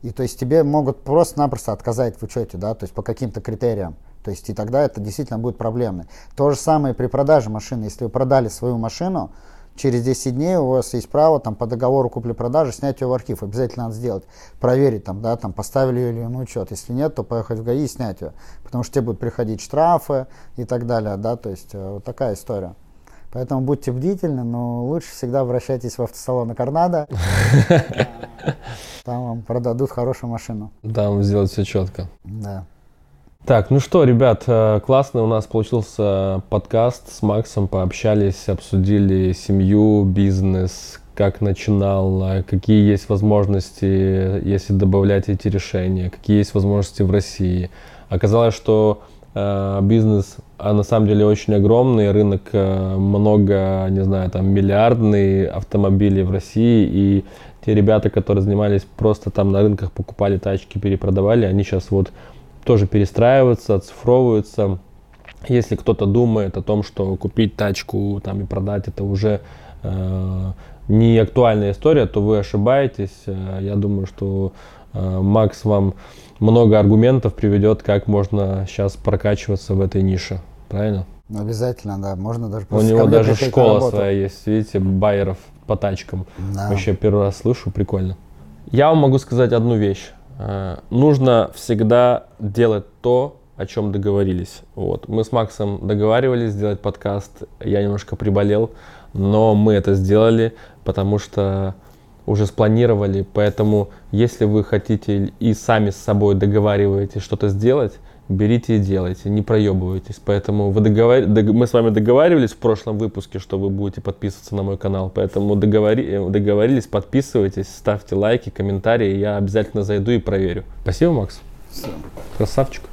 Speaker 2: И то есть тебе могут просто-напросто отказать в учете, да, то есть по каким-то критериям. То есть и тогда это действительно будет проблемно. То же самое при продаже машины. Если вы продали свою машину, через 10 дней у вас есть право там, по договору купли-продажи снять ее в архив. Обязательно надо сделать. Проверить, там, да, там, поставили ее или на учет. Если нет, то поехать в ГАИ и снять ее. Потому что тебе будут приходить штрафы и так далее. Да, то есть э, вот такая история. Поэтому будьте бдительны, но лучше всегда обращайтесь в автосалон Карнада. Там вам продадут хорошую машину.
Speaker 1: Там сделать все четко.
Speaker 2: Да.
Speaker 1: Так, ну что, ребят, э, классный у нас получился подкаст с Максом. Пообщались, обсудили семью, бизнес, как начинал, какие есть возможности, если добавлять эти решения, какие есть возможности в России. Оказалось, что Э, бизнес, а на самом деле очень огромный, рынок э, много, не знаю, там миллиардный автомобилей в России, и те ребята, которые занимались просто там на рынках, покупали тачки, перепродавали, они сейчас вот тоже перестраиваются, оцифровываются. Если кто-то думает о том, что купить тачку там и продать, это уже э, не актуальная история, то вы ошибаетесь. Э, я думаю, что э, Макс вам много аргументов приведет, как можно сейчас прокачиваться в этой нише. Правильно?
Speaker 2: Ну, обязательно, да. Можно даже
Speaker 1: У него даже школа своя есть, видите, байеров по тачкам. Да. Вообще первый раз слышу, прикольно. Я вам могу сказать одну вещь. Э, нужно всегда делать то, о чем договорились. Вот. Мы с Максом договаривались сделать подкаст. Я немножко приболел, но мы это сделали, потому что уже спланировали, поэтому если вы хотите и сами с собой договариваетесь что-то сделать, берите и делайте, не проебывайтесь. Поэтому вы договор... мы с вами договаривались в прошлом выпуске, что вы будете подписываться на мой канал, поэтому договори... договорились, подписывайтесь, ставьте лайки, комментарии, я обязательно зайду и проверю. Спасибо, Макс.
Speaker 2: Все.
Speaker 1: Красавчик.